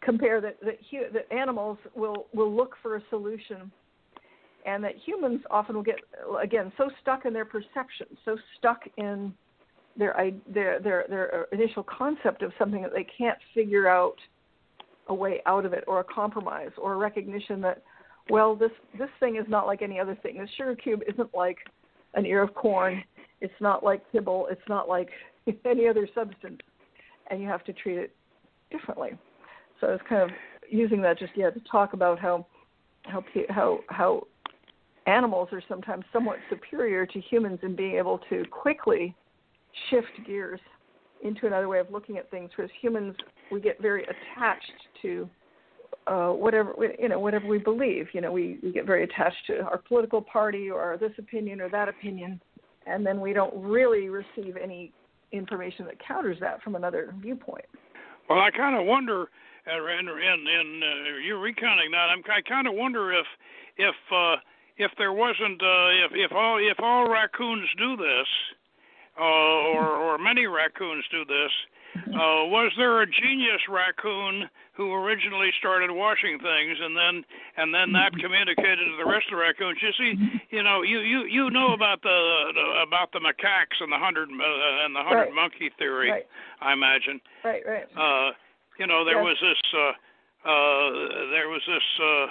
compare that that, that animals will will look for a solution and that humans often will get again so stuck in their perception, so stuck in their their their their initial concept of something that they can't figure out a way out of it or a compromise or a recognition that well this this thing is not like any other thing. This sugar cube isn't like an ear of corn. It's not like kibble. It's not like *laughs* any other substance, and you have to treat it differently. So I was kind of using that just yeah to talk about how how how how animals are sometimes somewhat superior to humans in being able to quickly shift gears into another way of looking at things. Whereas humans, we get very attached to uh, whatever you know, whatever we believe. You know, we, we get very attached to our political party or this opinion or that opinion, and then we don't really receive any information that counters that from another viewpoint. Well, I kind of wonder, and in in, in uh, you recounting that, I'm, I kind of wonder if if uh, if there wasn't uh, if if all if all raccoons do this, uh, or or many raccoons do this, uh, was there a genius raccoon who originally started washing things and then and then that *laughs* communicated to the rest of the raccoons? You see, you know, you you you know about the, the about the macaques and the hundred uh, and the hundred right. monkey theory, right. I imagine. Right, right. Uh, you know, there yes. was this uh, uh, there was this. Uh,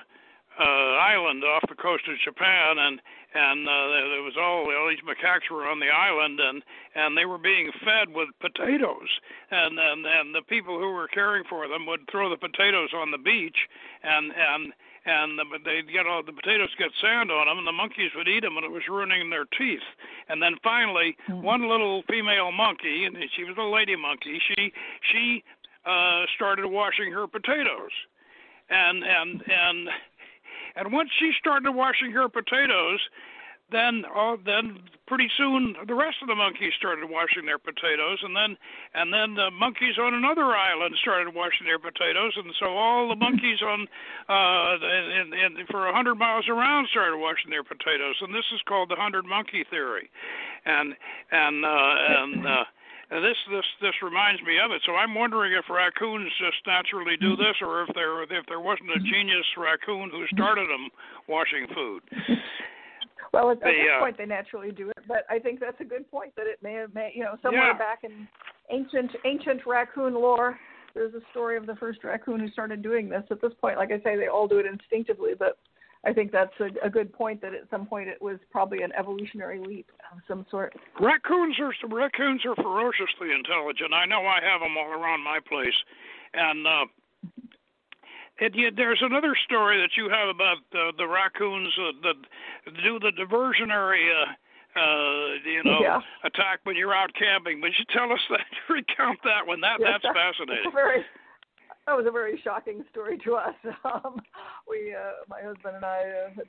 uh, island off the coast of Japan, and and uh, there was all all these macaques were on the island, and and they were being fed with potatoes, and and and the people who were caring for them would throw the potatoes on the beach, and and and the, they'd get all the potatoes get sand on them, and the monkeys would eat them, and it was ruining their teeth. And then finally, mm-hmm. one little female monkey, and she was a lady monkey, she she uh, started washing her potatoes, and and and and once she started washing her potatoes, then oh, then pretty soon the rest of the monkeys started washing their potatoes, and then and then the monkeys on another island started washing their potatoes, and so all the monkeys on uh, in, in, for a hundred miles around started washing their potatoes, and this is called the hundred monkey theory, and and uh, and. Uh, and this this this reminds me of it. So I'm wondering if raccoons just naturally do this, or if there if there wasn't a genius raccoon who started them washing food. *laughs* Well, at, the, this uh, point they naturally do it, but I think that's a good point that it may have, may, you know, somewhere yeah. back in ancient ancient raccoon lore, there's a story of the first raccoon who started doing this. At this point, like I say, they all do it instinctively, but I think that's a, a good point that at some point it was probably an evolutionary leap of some sort. Raccoons are raccoons are ferociously intelligent. I know I have them all around my place, and uh, it, you, there's another story that you have about uh, the raccoons uh, that do the diversionary. Uh, uh, you know, yeah. attack when you're out camping. But you tell us that, *laughs* recount that one. That yes, that's *laughs* fascinating. Very, that was a very shocking story to us. *laughs* Um, we, uh, my husband and I, uh, had,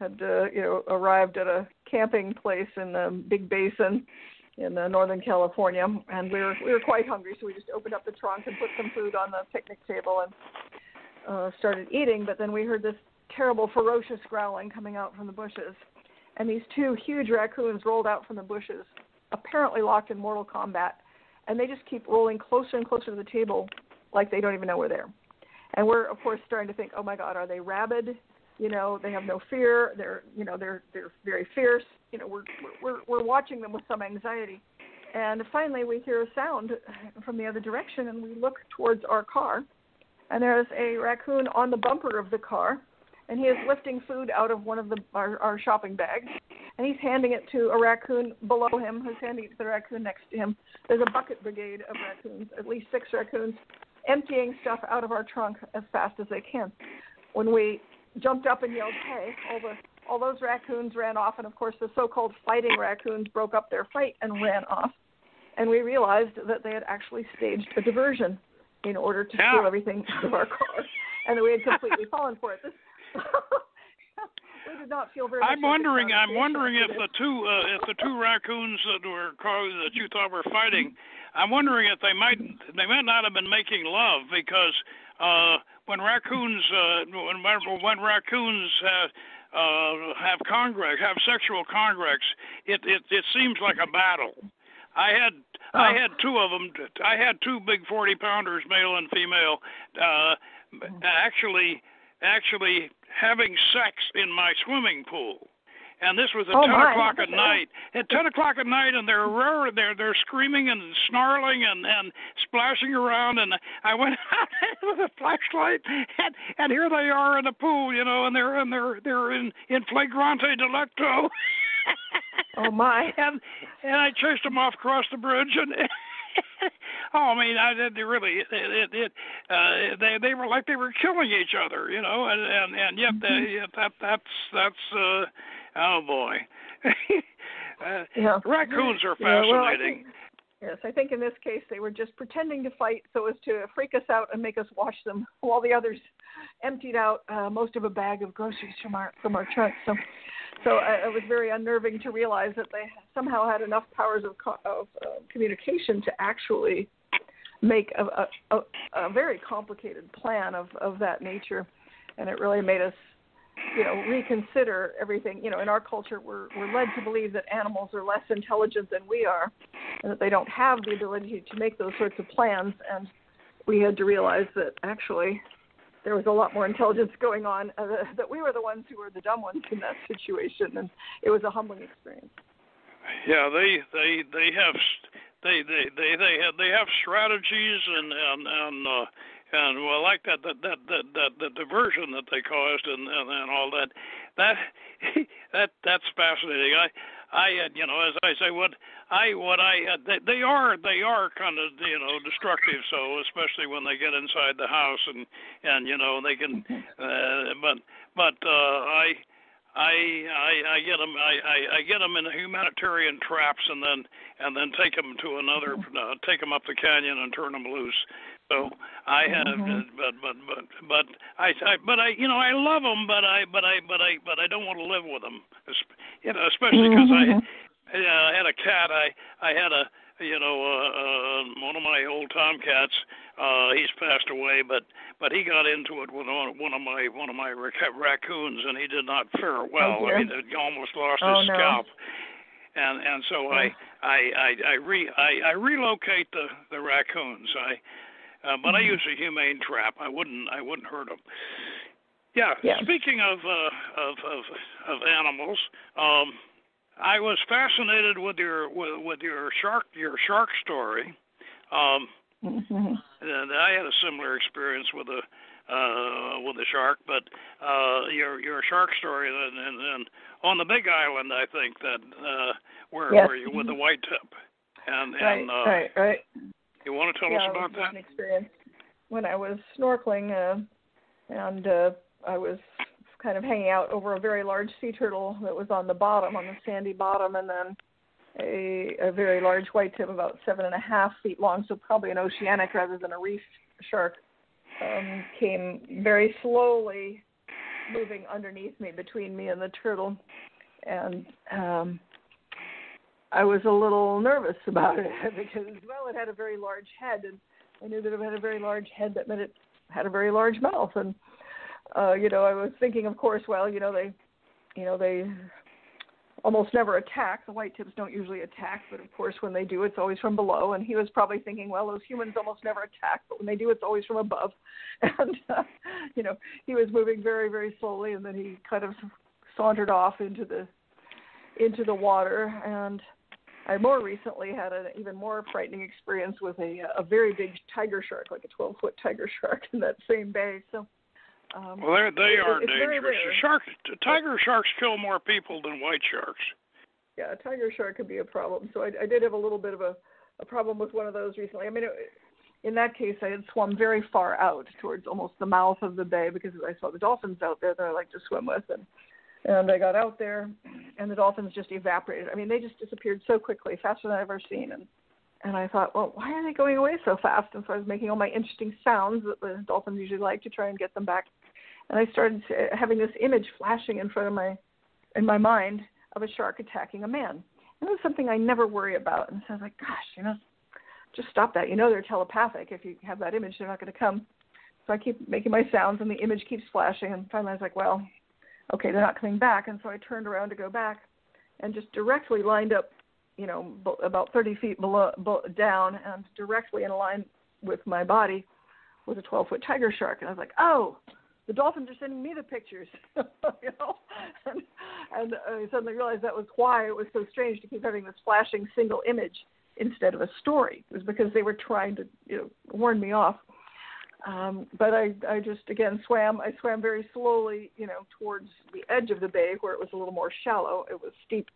had uh, you know arrived at a camping place in the Big Basin in uh, Northern California, and we were we were quite hungry, so we just opened up the trunk and put some food on the picnic table and uh, started eating. But then we heard this terrible, ferocious growling coming out from the bushes, and these two huge raccoons rolled out from the bushes, apparently locked in mortal combat, and they just keep rolling closer and closer to the table like they don't even know we're there. And we're of course starting to think, oh my God, are they rabid? You know, they have no fear. They're you know they're they're very fierce. You know, we're we're we're watching them with some anxiety. And finally, we hear a sound from the other direction, and we look towards our car, and there's a raccoon on the bumper of the car, and he is lifting food out of one of the our, our shopping bags, and he's handing it to a raccoon below him, who's handing it to the raccoon next to him. There's a bucket brigade of raccoons, at least six raccoons, emptying stuff out of our trunk as fast as they can. When we jumped up and yelled, "Hey!" all the all those raccoons ran off, and of course the so-called fighting raccoons broke up their fight and ran off. And we realized that they had actually staged a diversion in order to yeah. steal everything out of our car, and that we had completely *laughs* fallen for it. This *laughs* we did not feel very. I'm wondering. I'm wondering if the two uh, if the two raccoons that were that you thought were fighting. I'm wondering if they might they might not have been making love because uh, when raccoons uh, when when raccoons have uh, have congress have sexual congress, it it it seems like a battle. I had oh. I had two of them. I had two big forty pounders, male and female, uh, actually actually having sex in my swimming pool and this was at oh, ten my. o'clock at night. At ten o'clock at night, and they're roaring, they're they're screaming and snarling and and splashing around. And I went *laughs* out with a flashlight, and and here they are in the pool, you know, and they're and they're they're in in flagrante delicto. oh my! *laughs* And and I chased them off across the bridge and. *laughs* oh, I mean, I they really it it, it uh, they they were like they were killing each other, you know, and and and yet they, that that's that's uh Oh boy. *laughs* uh, yeah. Raccoons are Yeah, well, I fascinating. think- yes, I think in this case they were just pretending to fight so as to freak us out and make us wash them, *laughs* while the others emptied out uh, most of a bag of groceries from our from our trunk. So, so uh, it was very unnerving to realize that they somehow had enough powers of, co- of uh, communication to actually make a, a, a, a very complicated plan of, of that nature, and it really made us you know reconsider everything. You know in our culture we're we're led to believe that animals are less intelligent than we are and that they don't have the ability to make those sorts of plans. And we had to realize that actually there was a lot more intelligence going on uh, that we were the ones who were the dumb ones in that situation and it was a humbling experience. Yeah, they they they have they they they they have they have strategies and and and uh and well, like that that that that, that the diversion that they caused and, and and all that, that *laughs* that that's fascinating. I I uh, you know as I say what I what I uh, they, they are they are kind of you know destructive. So especially when they get inside the house and and you know they can, uh, but but uh, I. I I I get them I, I I get them in humanitarian traps and then and then take them to another uh, take them up the canyon and turn them loose so I have, mm-hmm. but but but but I, I but I you know I love them, but I but I but I but I don't want to live with them, you know, especially because mm-hmm. I, I had a cat. I I had a you know uh, uh, one of my old tomcats. Uh, he's passed away, but but he got into it with one of my one of my raccoons, and he did not fare well. Oh, I mean, he almost lost oh, his no. scalp and and so I I I I re I, I relocate the the raccoons. I uh, but I Mm-hmm. use a humane trap. I wouldn't I wouldn't hurt them. Yeah. Yeah. Speaking of uh, of, of of animals, um, I was fascinated with your with, with your shark your shark story. Um, mm-hmm. and I had a similar experience with a uh, with a shark, but uh, your your shark story and, and, and on the Big Island, I think that uh, where Yes. where you with the white tip, and right and uh, right right you want to tell yeah, us about that? An experience when I was snorkeling, uh, and uh, I was kind of hanging out over a very large sea turtle that was on the bottom, on the sandy bottom, and then a, a very large white tip, about seven and a half feet long, so probably an oceanic rather than a reef shark, um, came very slowly moving underneath me, between me and the turtle, and um, I was a little nervous *laughs* about it because, well, it had a very large head, and I knew that it had a very large head. That meant it had a very large mouth, and uh, you know, I was thinking, of course, well, you know, they, you know, they almost never attack. The white tips don't usually attack, but of course, when they do, it's always from below. And he was probably thinking, well, those humans almost never attack, but when they do, it's always from above. *laughs* And uh, you know, he was moving very, very slowly, and then he kind of sauntered off into the into the water and I more recently had an even more frightening experience with a a very big tiger shark, like a 12 foot tiger shark *laughs* in that same bay. So, um, Well, they it- are dangerous. rare. Shark, tiger sharks kill more people than white sharks. yeah, a tiger shark could be a problem. So I, I did have a little bit of a, a problem with one of those recently. I mean, it, in that case, I had swum very far out towards almost the mouth of the bay because I saw the dolphins out there that I like to swim with, and and I got out there, and the dolphins just evaporated. I mean, they just disappeared so quickly, faster than I've ever seen. And and I thought, well, why are they going away so fast? And so I was making all my interesting sounds that the dolphins usually like to try and get them back. and I started having this image flashing in front of my in my mind of a shark attacking a man. And it was something I never worry about. And so I was like, gosh, you know, just stop that. You know they're telepathic. If you have that image, they're not going to come. So I keep making my sounds, and the image keeps flashing. And finally, I was like, well, okay, they're not coming back. And so I turned around to go back, and just directly lined up, you know, about 30 feet below, down, and directly in line with my body was a 12 foot tiger shark. And I was like, oh, the dolphins are sending me the pictures, *laughs* you know. And, and I suddenly realized that was why it was so strange to keep having this flashing single image instead of a story. It was because they were trying to, you know, warn me off. Um, but I, I just again swam. I swam very slowly, you know, towards the edge of the bay where it was a little more shallow. It was steep.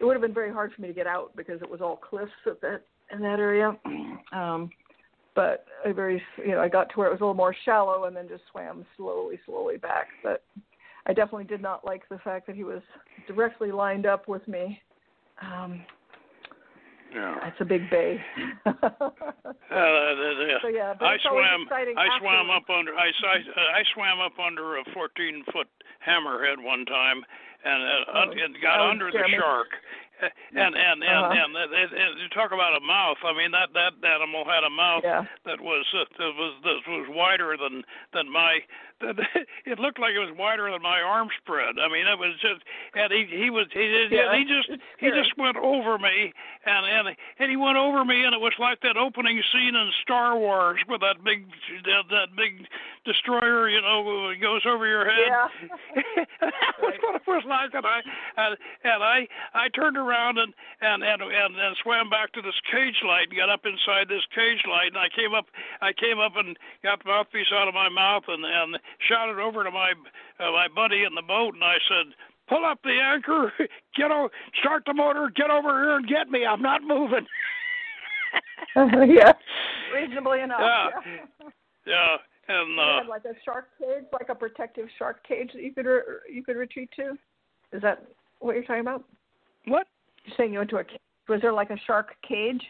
It would have been very hard for me to get out because it was all cliffs at that in that area. *clears throat* Um, but I very, you know, I got to where it was a little more shallow and then just swam slowly, slowly back. But I definitely did not like the fact that he was directly lined up with me. Um, yeah. It's a big bay. *laughs* uh, uh, so yeah, I swam. I swam up under. I I, I swam up under a 14 foot hammerhead one time, and uh, oh, and got under the shark. And and and uh-huh. and, and, and, and you talk about a mouth. I mean that that animal had a mouth yeah. that was uh, that was that was wider than than my. *laughs* It looked like it was wider than my arm spread. I mean it was just and he he was he yeah, he just he just went over me and and and he went over me and it was like that opening scene in Star Wars with that big that, that big destroyer you know goes over your head. Yeah. *laughs* that right. what it was like and I and, and I I turned around and and and and, and swam back to this cage light and got up inside this cage light and I came up I came up and got the mouthpiece out of my mouth and and shouted over to my uh, my buddy in the boat and I said pull up the anchor *laughs* get over start the motor get over here and get me. I'm not moving. *laughs* Yeah. Reasonably enough yeah. yeah, *laughs* yeah. and uh, like a shark cage like a protective shark cage that you could re- you could retreat to. Is that what you're talking about? What? You're saying you went to a was there like a shark cage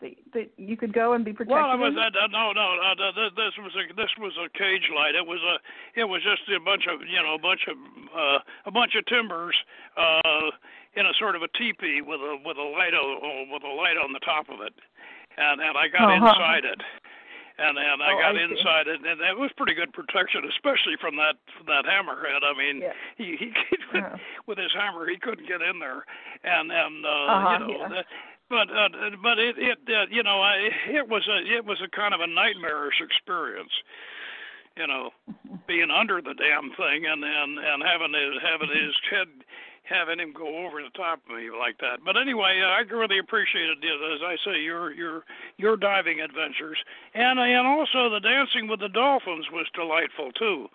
that, that you could go and be protected? Well, it was uh, no, no. Uh, this was a this was a cage light. It was a it was just a bunch of you know a bunch of uh, a bunch of timbers uh, in a sort of a teepee with a with a light o- with a light on the top of it, and and I got uh-huh. inside it and and I oh, got I inside it, and it was pretty good protection, especially from that from that hammerhead. I mean, yeah. he he *laughs* uh-huh. with his hammer he couldn't get in there, and and uh, uh-huh, you know. Yeah. The, but uh, but it it uh, you know I it was a it was a kind of a nightmarish experience you know, *laughs* being under the damn thing and and and having his having his *laughs* head having him go over the top of me like that. But anyway, I really appreciated it, as I say your your your diving adventures, and and also the dancing with the dolphins was delightful too.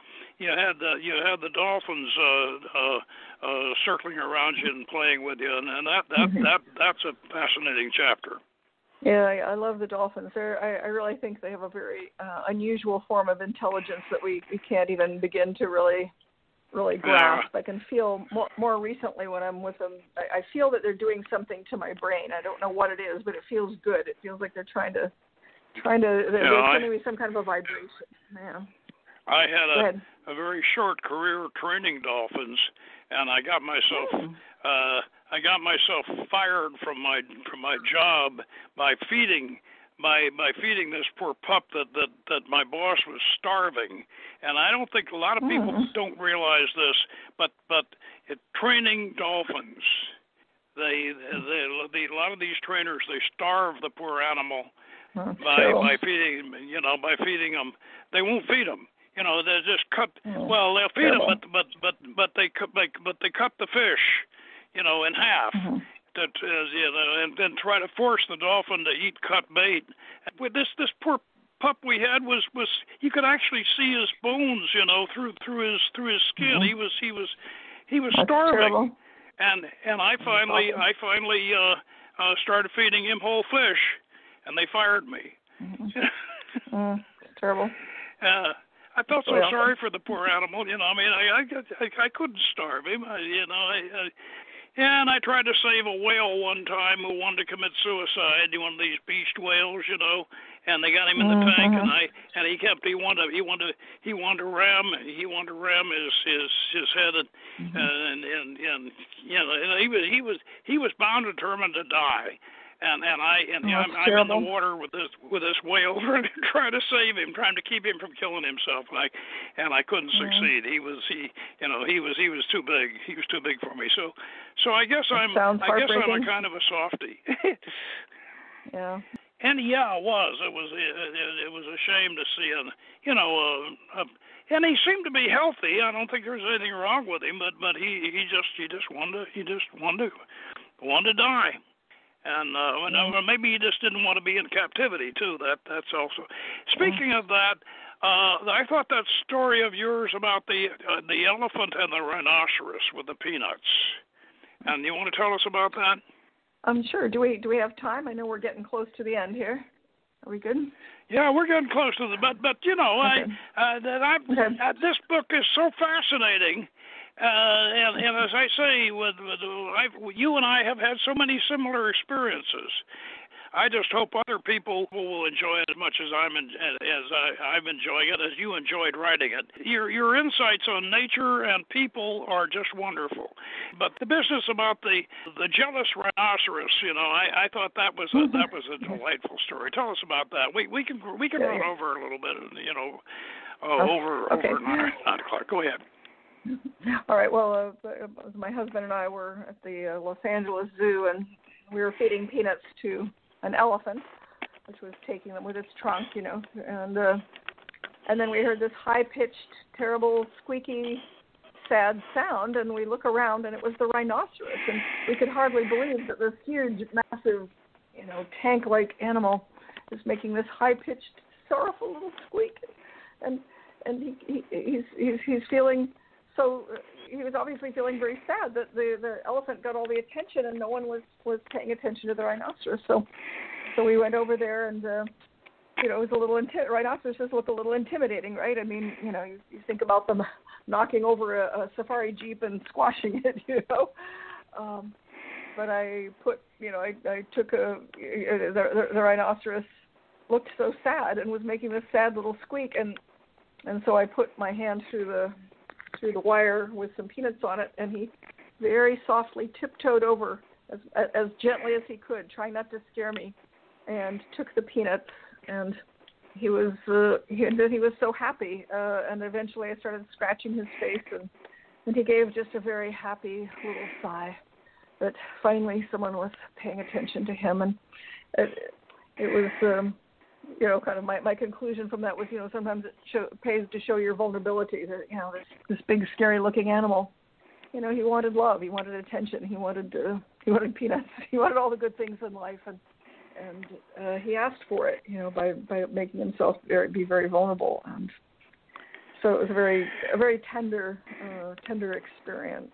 You had the you had the dolphins uh, uh, uh, circling around you and playing with you, and, and that that mm-hmm. that that's a fascinating chapter. Yeah, I, I love the dolphins. They're, I, I really think they have a very uh, unusual form of intelligence that we, we can't even begin to really really grasp. Yeah. I can feel more, more recently when I'm with them. I, I feel that they're doing something to my brain. I don't know what it is, but it feels good. It feels like they're trying to trying to they're, yeah, they're sending me some kind of a vibration. Yeah. I had a a very short career training dolphins, and I got myself mm. uh, I got myself fired from my from my job by feeding by by feeding this poor pup that that that my boss was starving and i don't think a lot of people mm. don't realize this but but it, training dolphins they, they they a lot of these trainers they starve the poor animal by true. by feeding you know by feeding them they won't feed them you know they just cut mm. well they'll feed Terrible. them but but but but they cut but they cut the fish you know in half Mm-hmm that uh, you know, and then try to force the dolphin to eat cut bait. With this this poor pup we had was was you could actually see his bones, you know, through through his through his skin. Mm-hmm. He was he was he was That's starving. Terrible. And and I finally. I finally uh uh started feeding him whole fish and they fired me. Mm-hmm. *laughs* mm, terrible. Uh I felt so Well, sorry for the poor animal, you know. I mean, I I I, I couldn't starve him. I, you know, I, I and I tried to save a whale one time who wanted to commit suicide. One of these beast whales, you know, and they got him in the mm-hmm. tank, and I and he kept he wanted he wanted he wanted to ram he wanted to ram his his his head and mm-hmm. and, and and you know he was he was he was bound determined to die and and I and oh, I'm, I'm in the water with this with this whale *laughs* trying to save him, trying to keep him from killing himself, and I and I couldn't yeah. succeed. He was he you know he was he was too big. He was too big for me. So so I guess that I'm I guess I'm a kind of a softy. *laughs* yeah. And yeah, it was. It was. It, it, it was a shame to see him. you know, uh, uh, and he seemed to be healthy. I don't think there was anything wrong with him, but but he he just he just wanted to, he just wanted to wanted to die and uh, mm-hmm. maybe he just didn't want to be in captivity too. That that's also. Speaking mm-hmm. of that, uh, I thought that story of yours about the uh, the elephant and the rhinoceros with the peanuts, and you want to tell us about that? I'm sure. Do we do we have time? I know we're getting close to the end here. Are we good? Yeah, we're getting close to the but but you know okay. I uh, that I okay. uh, this book is so fascinating and, and as I say, with, with I've, you and I have had so many similar experiences. I just hope other people will enjoy it as much as I'm in, as I, I'm enjoying it, as you enjoyed writing it. Your your insights on nature and people are just wonderful. But the business about the the jealous rhinoceros, you know, I, I thought that was a, *laughs* that was a delightful story. Tell us about that. We we can we can run over a little bit, you know, uh, over okay. over nine, nine o'clock. Go ahead. *laughs* All right. Well, uh, my husband and I were at the uh, Los Angeles Zoo, and we were feeding peanuts to an elephant, which was taking them with its trunk, you know, and uh, and then we heard this high-pitched, terrible, squeaky, sad sound, and we look around, and it was the rhinoceros, and we could hardly believe that this huge, massive, you know, tank-like animal is making this high-pitched, sorrowful little squeak, and and he, he he's he's he's feeling so uh, he was obviously feeling very sad that the the elephant got all the attention and no one was was paying attention to the rhinoceros. So so we went over there and uh, you know it was a little inti- rhinoceros just looked a little intimidating, right? I mean you know you, you think about them knocking over a, a safari jeep and *laughs* squashing it, you know. Um, but I put you know I I took a the, the, the rhinoceros looked so sad and was making this sad little squeak and and so I put my hand through the through the wire with some peanuts on it, and he very softly tiptoed over as as gently as he could, trying not to scare me, and took the peanuts. And he was uh, he, he was so happy. Uh, and eventually, I started scratching his face, and and he gave just a very happy little sigh. That finally someone was paying attention to him, and it, it was. Um, you know, kind of my my conclusion from that was, you know, sometimes it show, pays to show your vulnerability. That you know, this this big scary looking animal, you know, he wanted love, he wanted attention, he wanted uh, he wanted peanuts, *laughs* he wanted all the good things in life, and and uh, he asked for it, you know, by by making himself very be very vulnerable, and so it was a very a very tender uh, tender experience.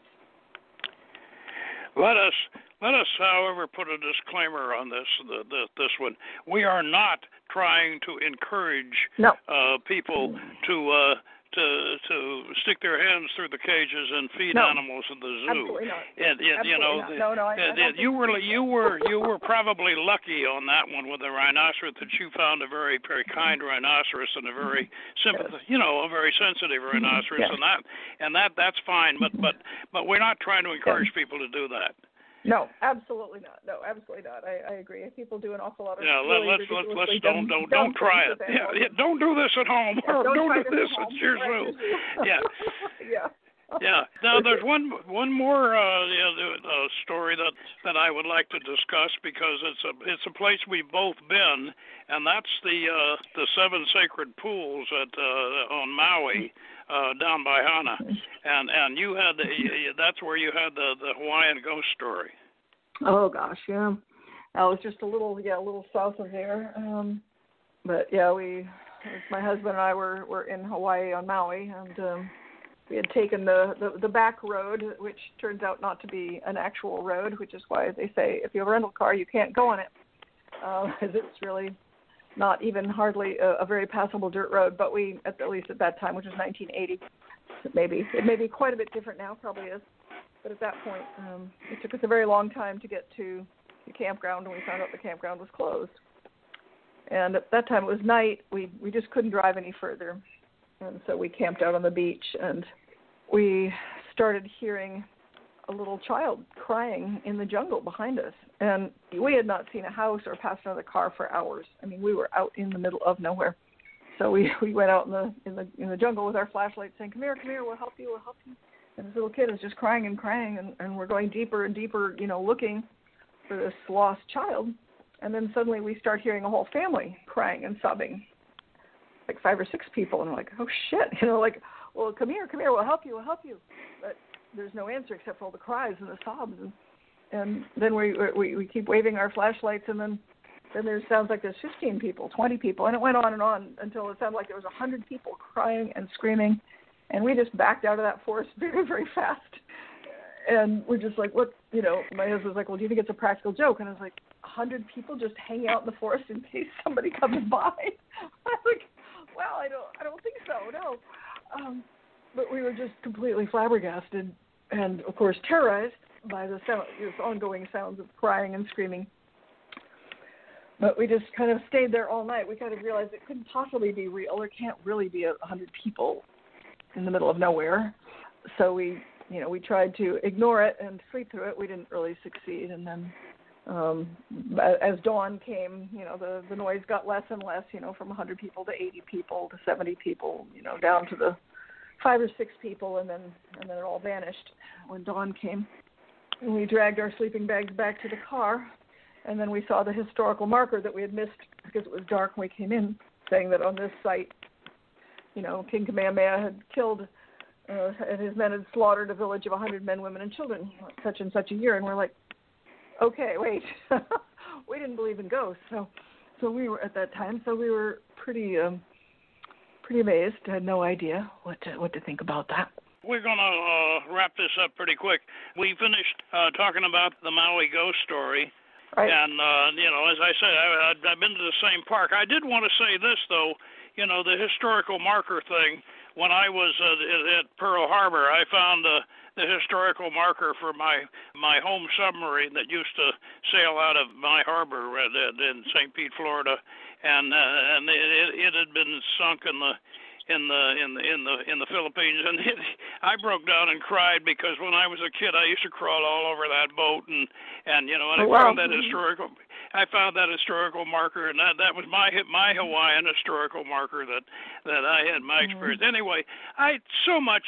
Let us let us, however, put a disclaimer on this the, the, this one. We are not trying to encourage no. uh, people to uh, to to stick their hands through the cages and feed no. animals in the zoo. Absolutely not. And, and Absolutely you know, not. no, no, I, I you were you were you were probably lucky on that one with the rhinoceros that you found a very very kind rhinoceros and a very simple, yes. you know, a very sensitive rhinoceros, yes. and that and that that's fine. But but but we're not trying to encourage yes. people to do that. No, absolutely not. No, absolutely not. I, I agree. People do an awful lot of yeah. Really let's let's let's don't don't don't try it. Yeah, yeah, don't do this at home. Yeah, don't, *laughs* don't do this at, at your zoo. yeah. yeah. Yeah. Now there's one one more uh, uh, story that that I would like to discuss because it's a it's a place we've both been, and that's the uh, the seven sacred pools at uh, on Maui. Uh, down by Hana, and and you had the, that's where you had the the Hawaiian ghost story. Oh gosh, yeah, that was just a little yeah a little south of there. Um, but yeah, we my husband and I were were in Hawaii on Maui, and um, we had taken the, the the back road, which turns out not to be an actual road, which is why they say if you have a rental car, you can't go on it, *laughs* because uh, it's really not even hardly a, a very passable dirt road. But we, at, at least at that time, which was 1980, maybe it may be quite a bit different now, probably is. but at that point, um, it took us a very long time to get to the campground, and we found out the campground was closed. And at that time, it was night. We we just couldn't drive any further, and so we camped out on the beach, and we started hearing a little child crying in the jungle behind us. And we had not seen a house or passed another car for hours. I mean, we were out in the middle of nowhere. So we *laughs* we went out in the in the in the jungle with our flashlights, saying, "Come here, come here, we'll help you, we'll help you." And this little kid is just crying and crying, and and we're going deeper and deeper, you know, looking for this lost child. And then suddenly we start hearing a whole family crying and sobbing, like five or six people, and we're like, "Oh shit!" *laughs* You know, like, "Well, come here, come here, we'll help you, we'll help you." But there's no answer except for all the cries and the sobs, and and then we we we keep waving our flashlights, and then then there sounds like there's 15 people, 20 people, and it went on and on until it sounded like there was 100 people crying and screaming, and we just backed out of that forest *laughs* very, very fast. And we're just like, what? You know, my husband's like, well, do you think it's a practical joke? And I was like, 100 people just hanging out in the forest in case somebody comes *laughs* by. *laughs* I was like, well, I don't, I don't think so, no. Um, but we were just completely flabbergasted, and of course terrorized by the sound, this ongoing sounds of crying and screaming but we just kind of stayed there all night. We kind of realized it couldn't possibly be real. There can't really be a hundred people in the middle of nowhere. So we, you know, we tried to ignore it and sleep through it. We didn't really succeed, and then um as dawn came you know the the noise got less and less you know from 100 people to 80 people to 70 people you know down to the five or six people and then and then it all vanished when dawn came and we dragged our sleeping bags back to the car and then we saw the historical marker that we had missed because it was dark when we came in, saying that on this site, you know, King Kamehameha had killed uh, and his men had slaughtered a village of 100 men, women, and children such and such a year. And we're like, okay, wait, *laughs* we didn't believe in ghosts, so so we were at that time, so we were pretty um, pretty amazed. Had no idea what to, what to think about that. We're going to uh, wrap this up pretty quick. We finished uh, talking about the Maui ghost story. Right. And uh, you know, as I said, I, I've been to the same park. I did want to say this though. You know, the historical marker thing. When I was uh, at Pearl Harbor, I found uh, the historical marker for my my home submarine that used to sail out of my harbor in St. Pete, Florida, and uh, and it, it had been sunk in the in the in the in the in the Philippines, *laughs* and it, I broke down and cried because when I was a kid, I used to crawl all over that boat, and and you know, and oh, I wow. found that historical. I found that historical marker, and that that was my my Hawaiian historical marker that that I had my Mm-hmm. experience. Anyway, I so much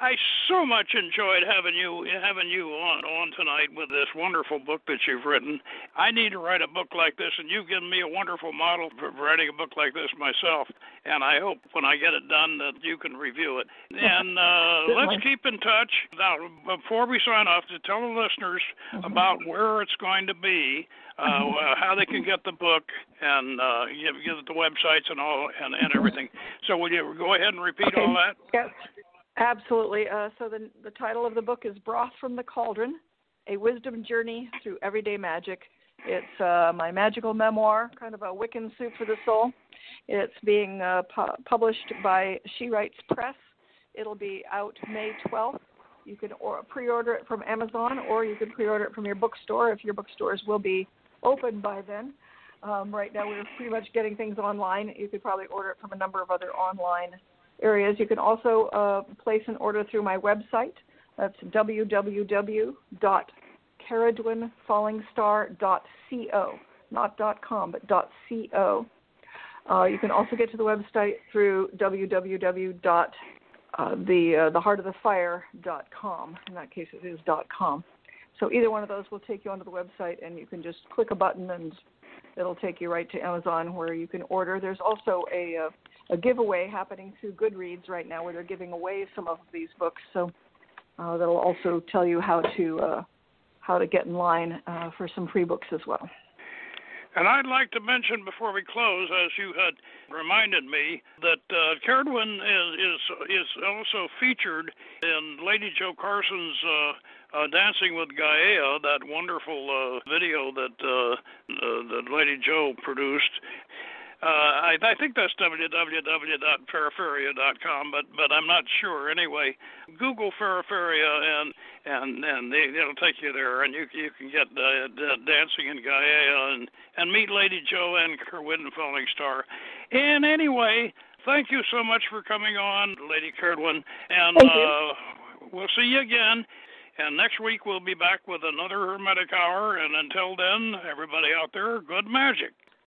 I so much enjoyed having you having you on on tonight with this wonderful book that you've written. I need to write a book like this, and you've given me a wonderful model for writing a book like this myself. And I hope when I get it done that you can review it. *laughs* And uh, let's keep in touch. Now, before we sign off, to tell the listeners Mm-hmm. about where it's going to be, uh, how they can get the book, and uh, give, give the websites and all and, and everything. So will you go ahead and repeat Okay. all that? Yes, absolutely. Uh, so the the title of the book is Broth from the Cauldron: A Wisdom Journey Through Everyday Magic. It's uh, my magical memoir, kind of a Wiccan soup for the soul. It's being uh, pu- published by She Writes Press. It'll be out May 12th. You can or- pre-order it from Amazon, or you can pre-order it from your bookstore if your bookstores will be open by then. Um, right now, we're pretty much getting things online. You could probably order it from a number of other online areas. You can also uh, place an order through my website. That's www.cerridwenfallingstar.co, not .com, but .co. Uh, you can also get to the website through www. Uh, the uh. In that case, it is .com. So either one of those will take you onto the website, and you can just click a button, and it'll take you right to Amazon where you can order. There's also a uh, a giveaway happening through Goodreads right now where they're giving away some of these books. So uh, that'll also tell you how to uh, how to get in line uh, for some free books as well. And I'd like to mention before we close, as you had reminded me, that uh, Cerridwen is, is is also featured in Lady Jo Carson's uh, uh, Dancing with Gaia, that wonderful uh, video that uh, uh, that Lady Joe produced. Uh, I, I think that's www.feraferia.com, but but I'm not sure. Anyway, Google Feraferia and and and they, it'll take you there, and you you can get uh, dancing in Gaia and and meet Lady Joanne Cerridwen, Falling Star. And anyway, thank you so much for coming on, Lady Cerridwen, and uh, we'll see you again. And next week we'll be back with another Hermetic Hour. And until then, everybody out there, good magic.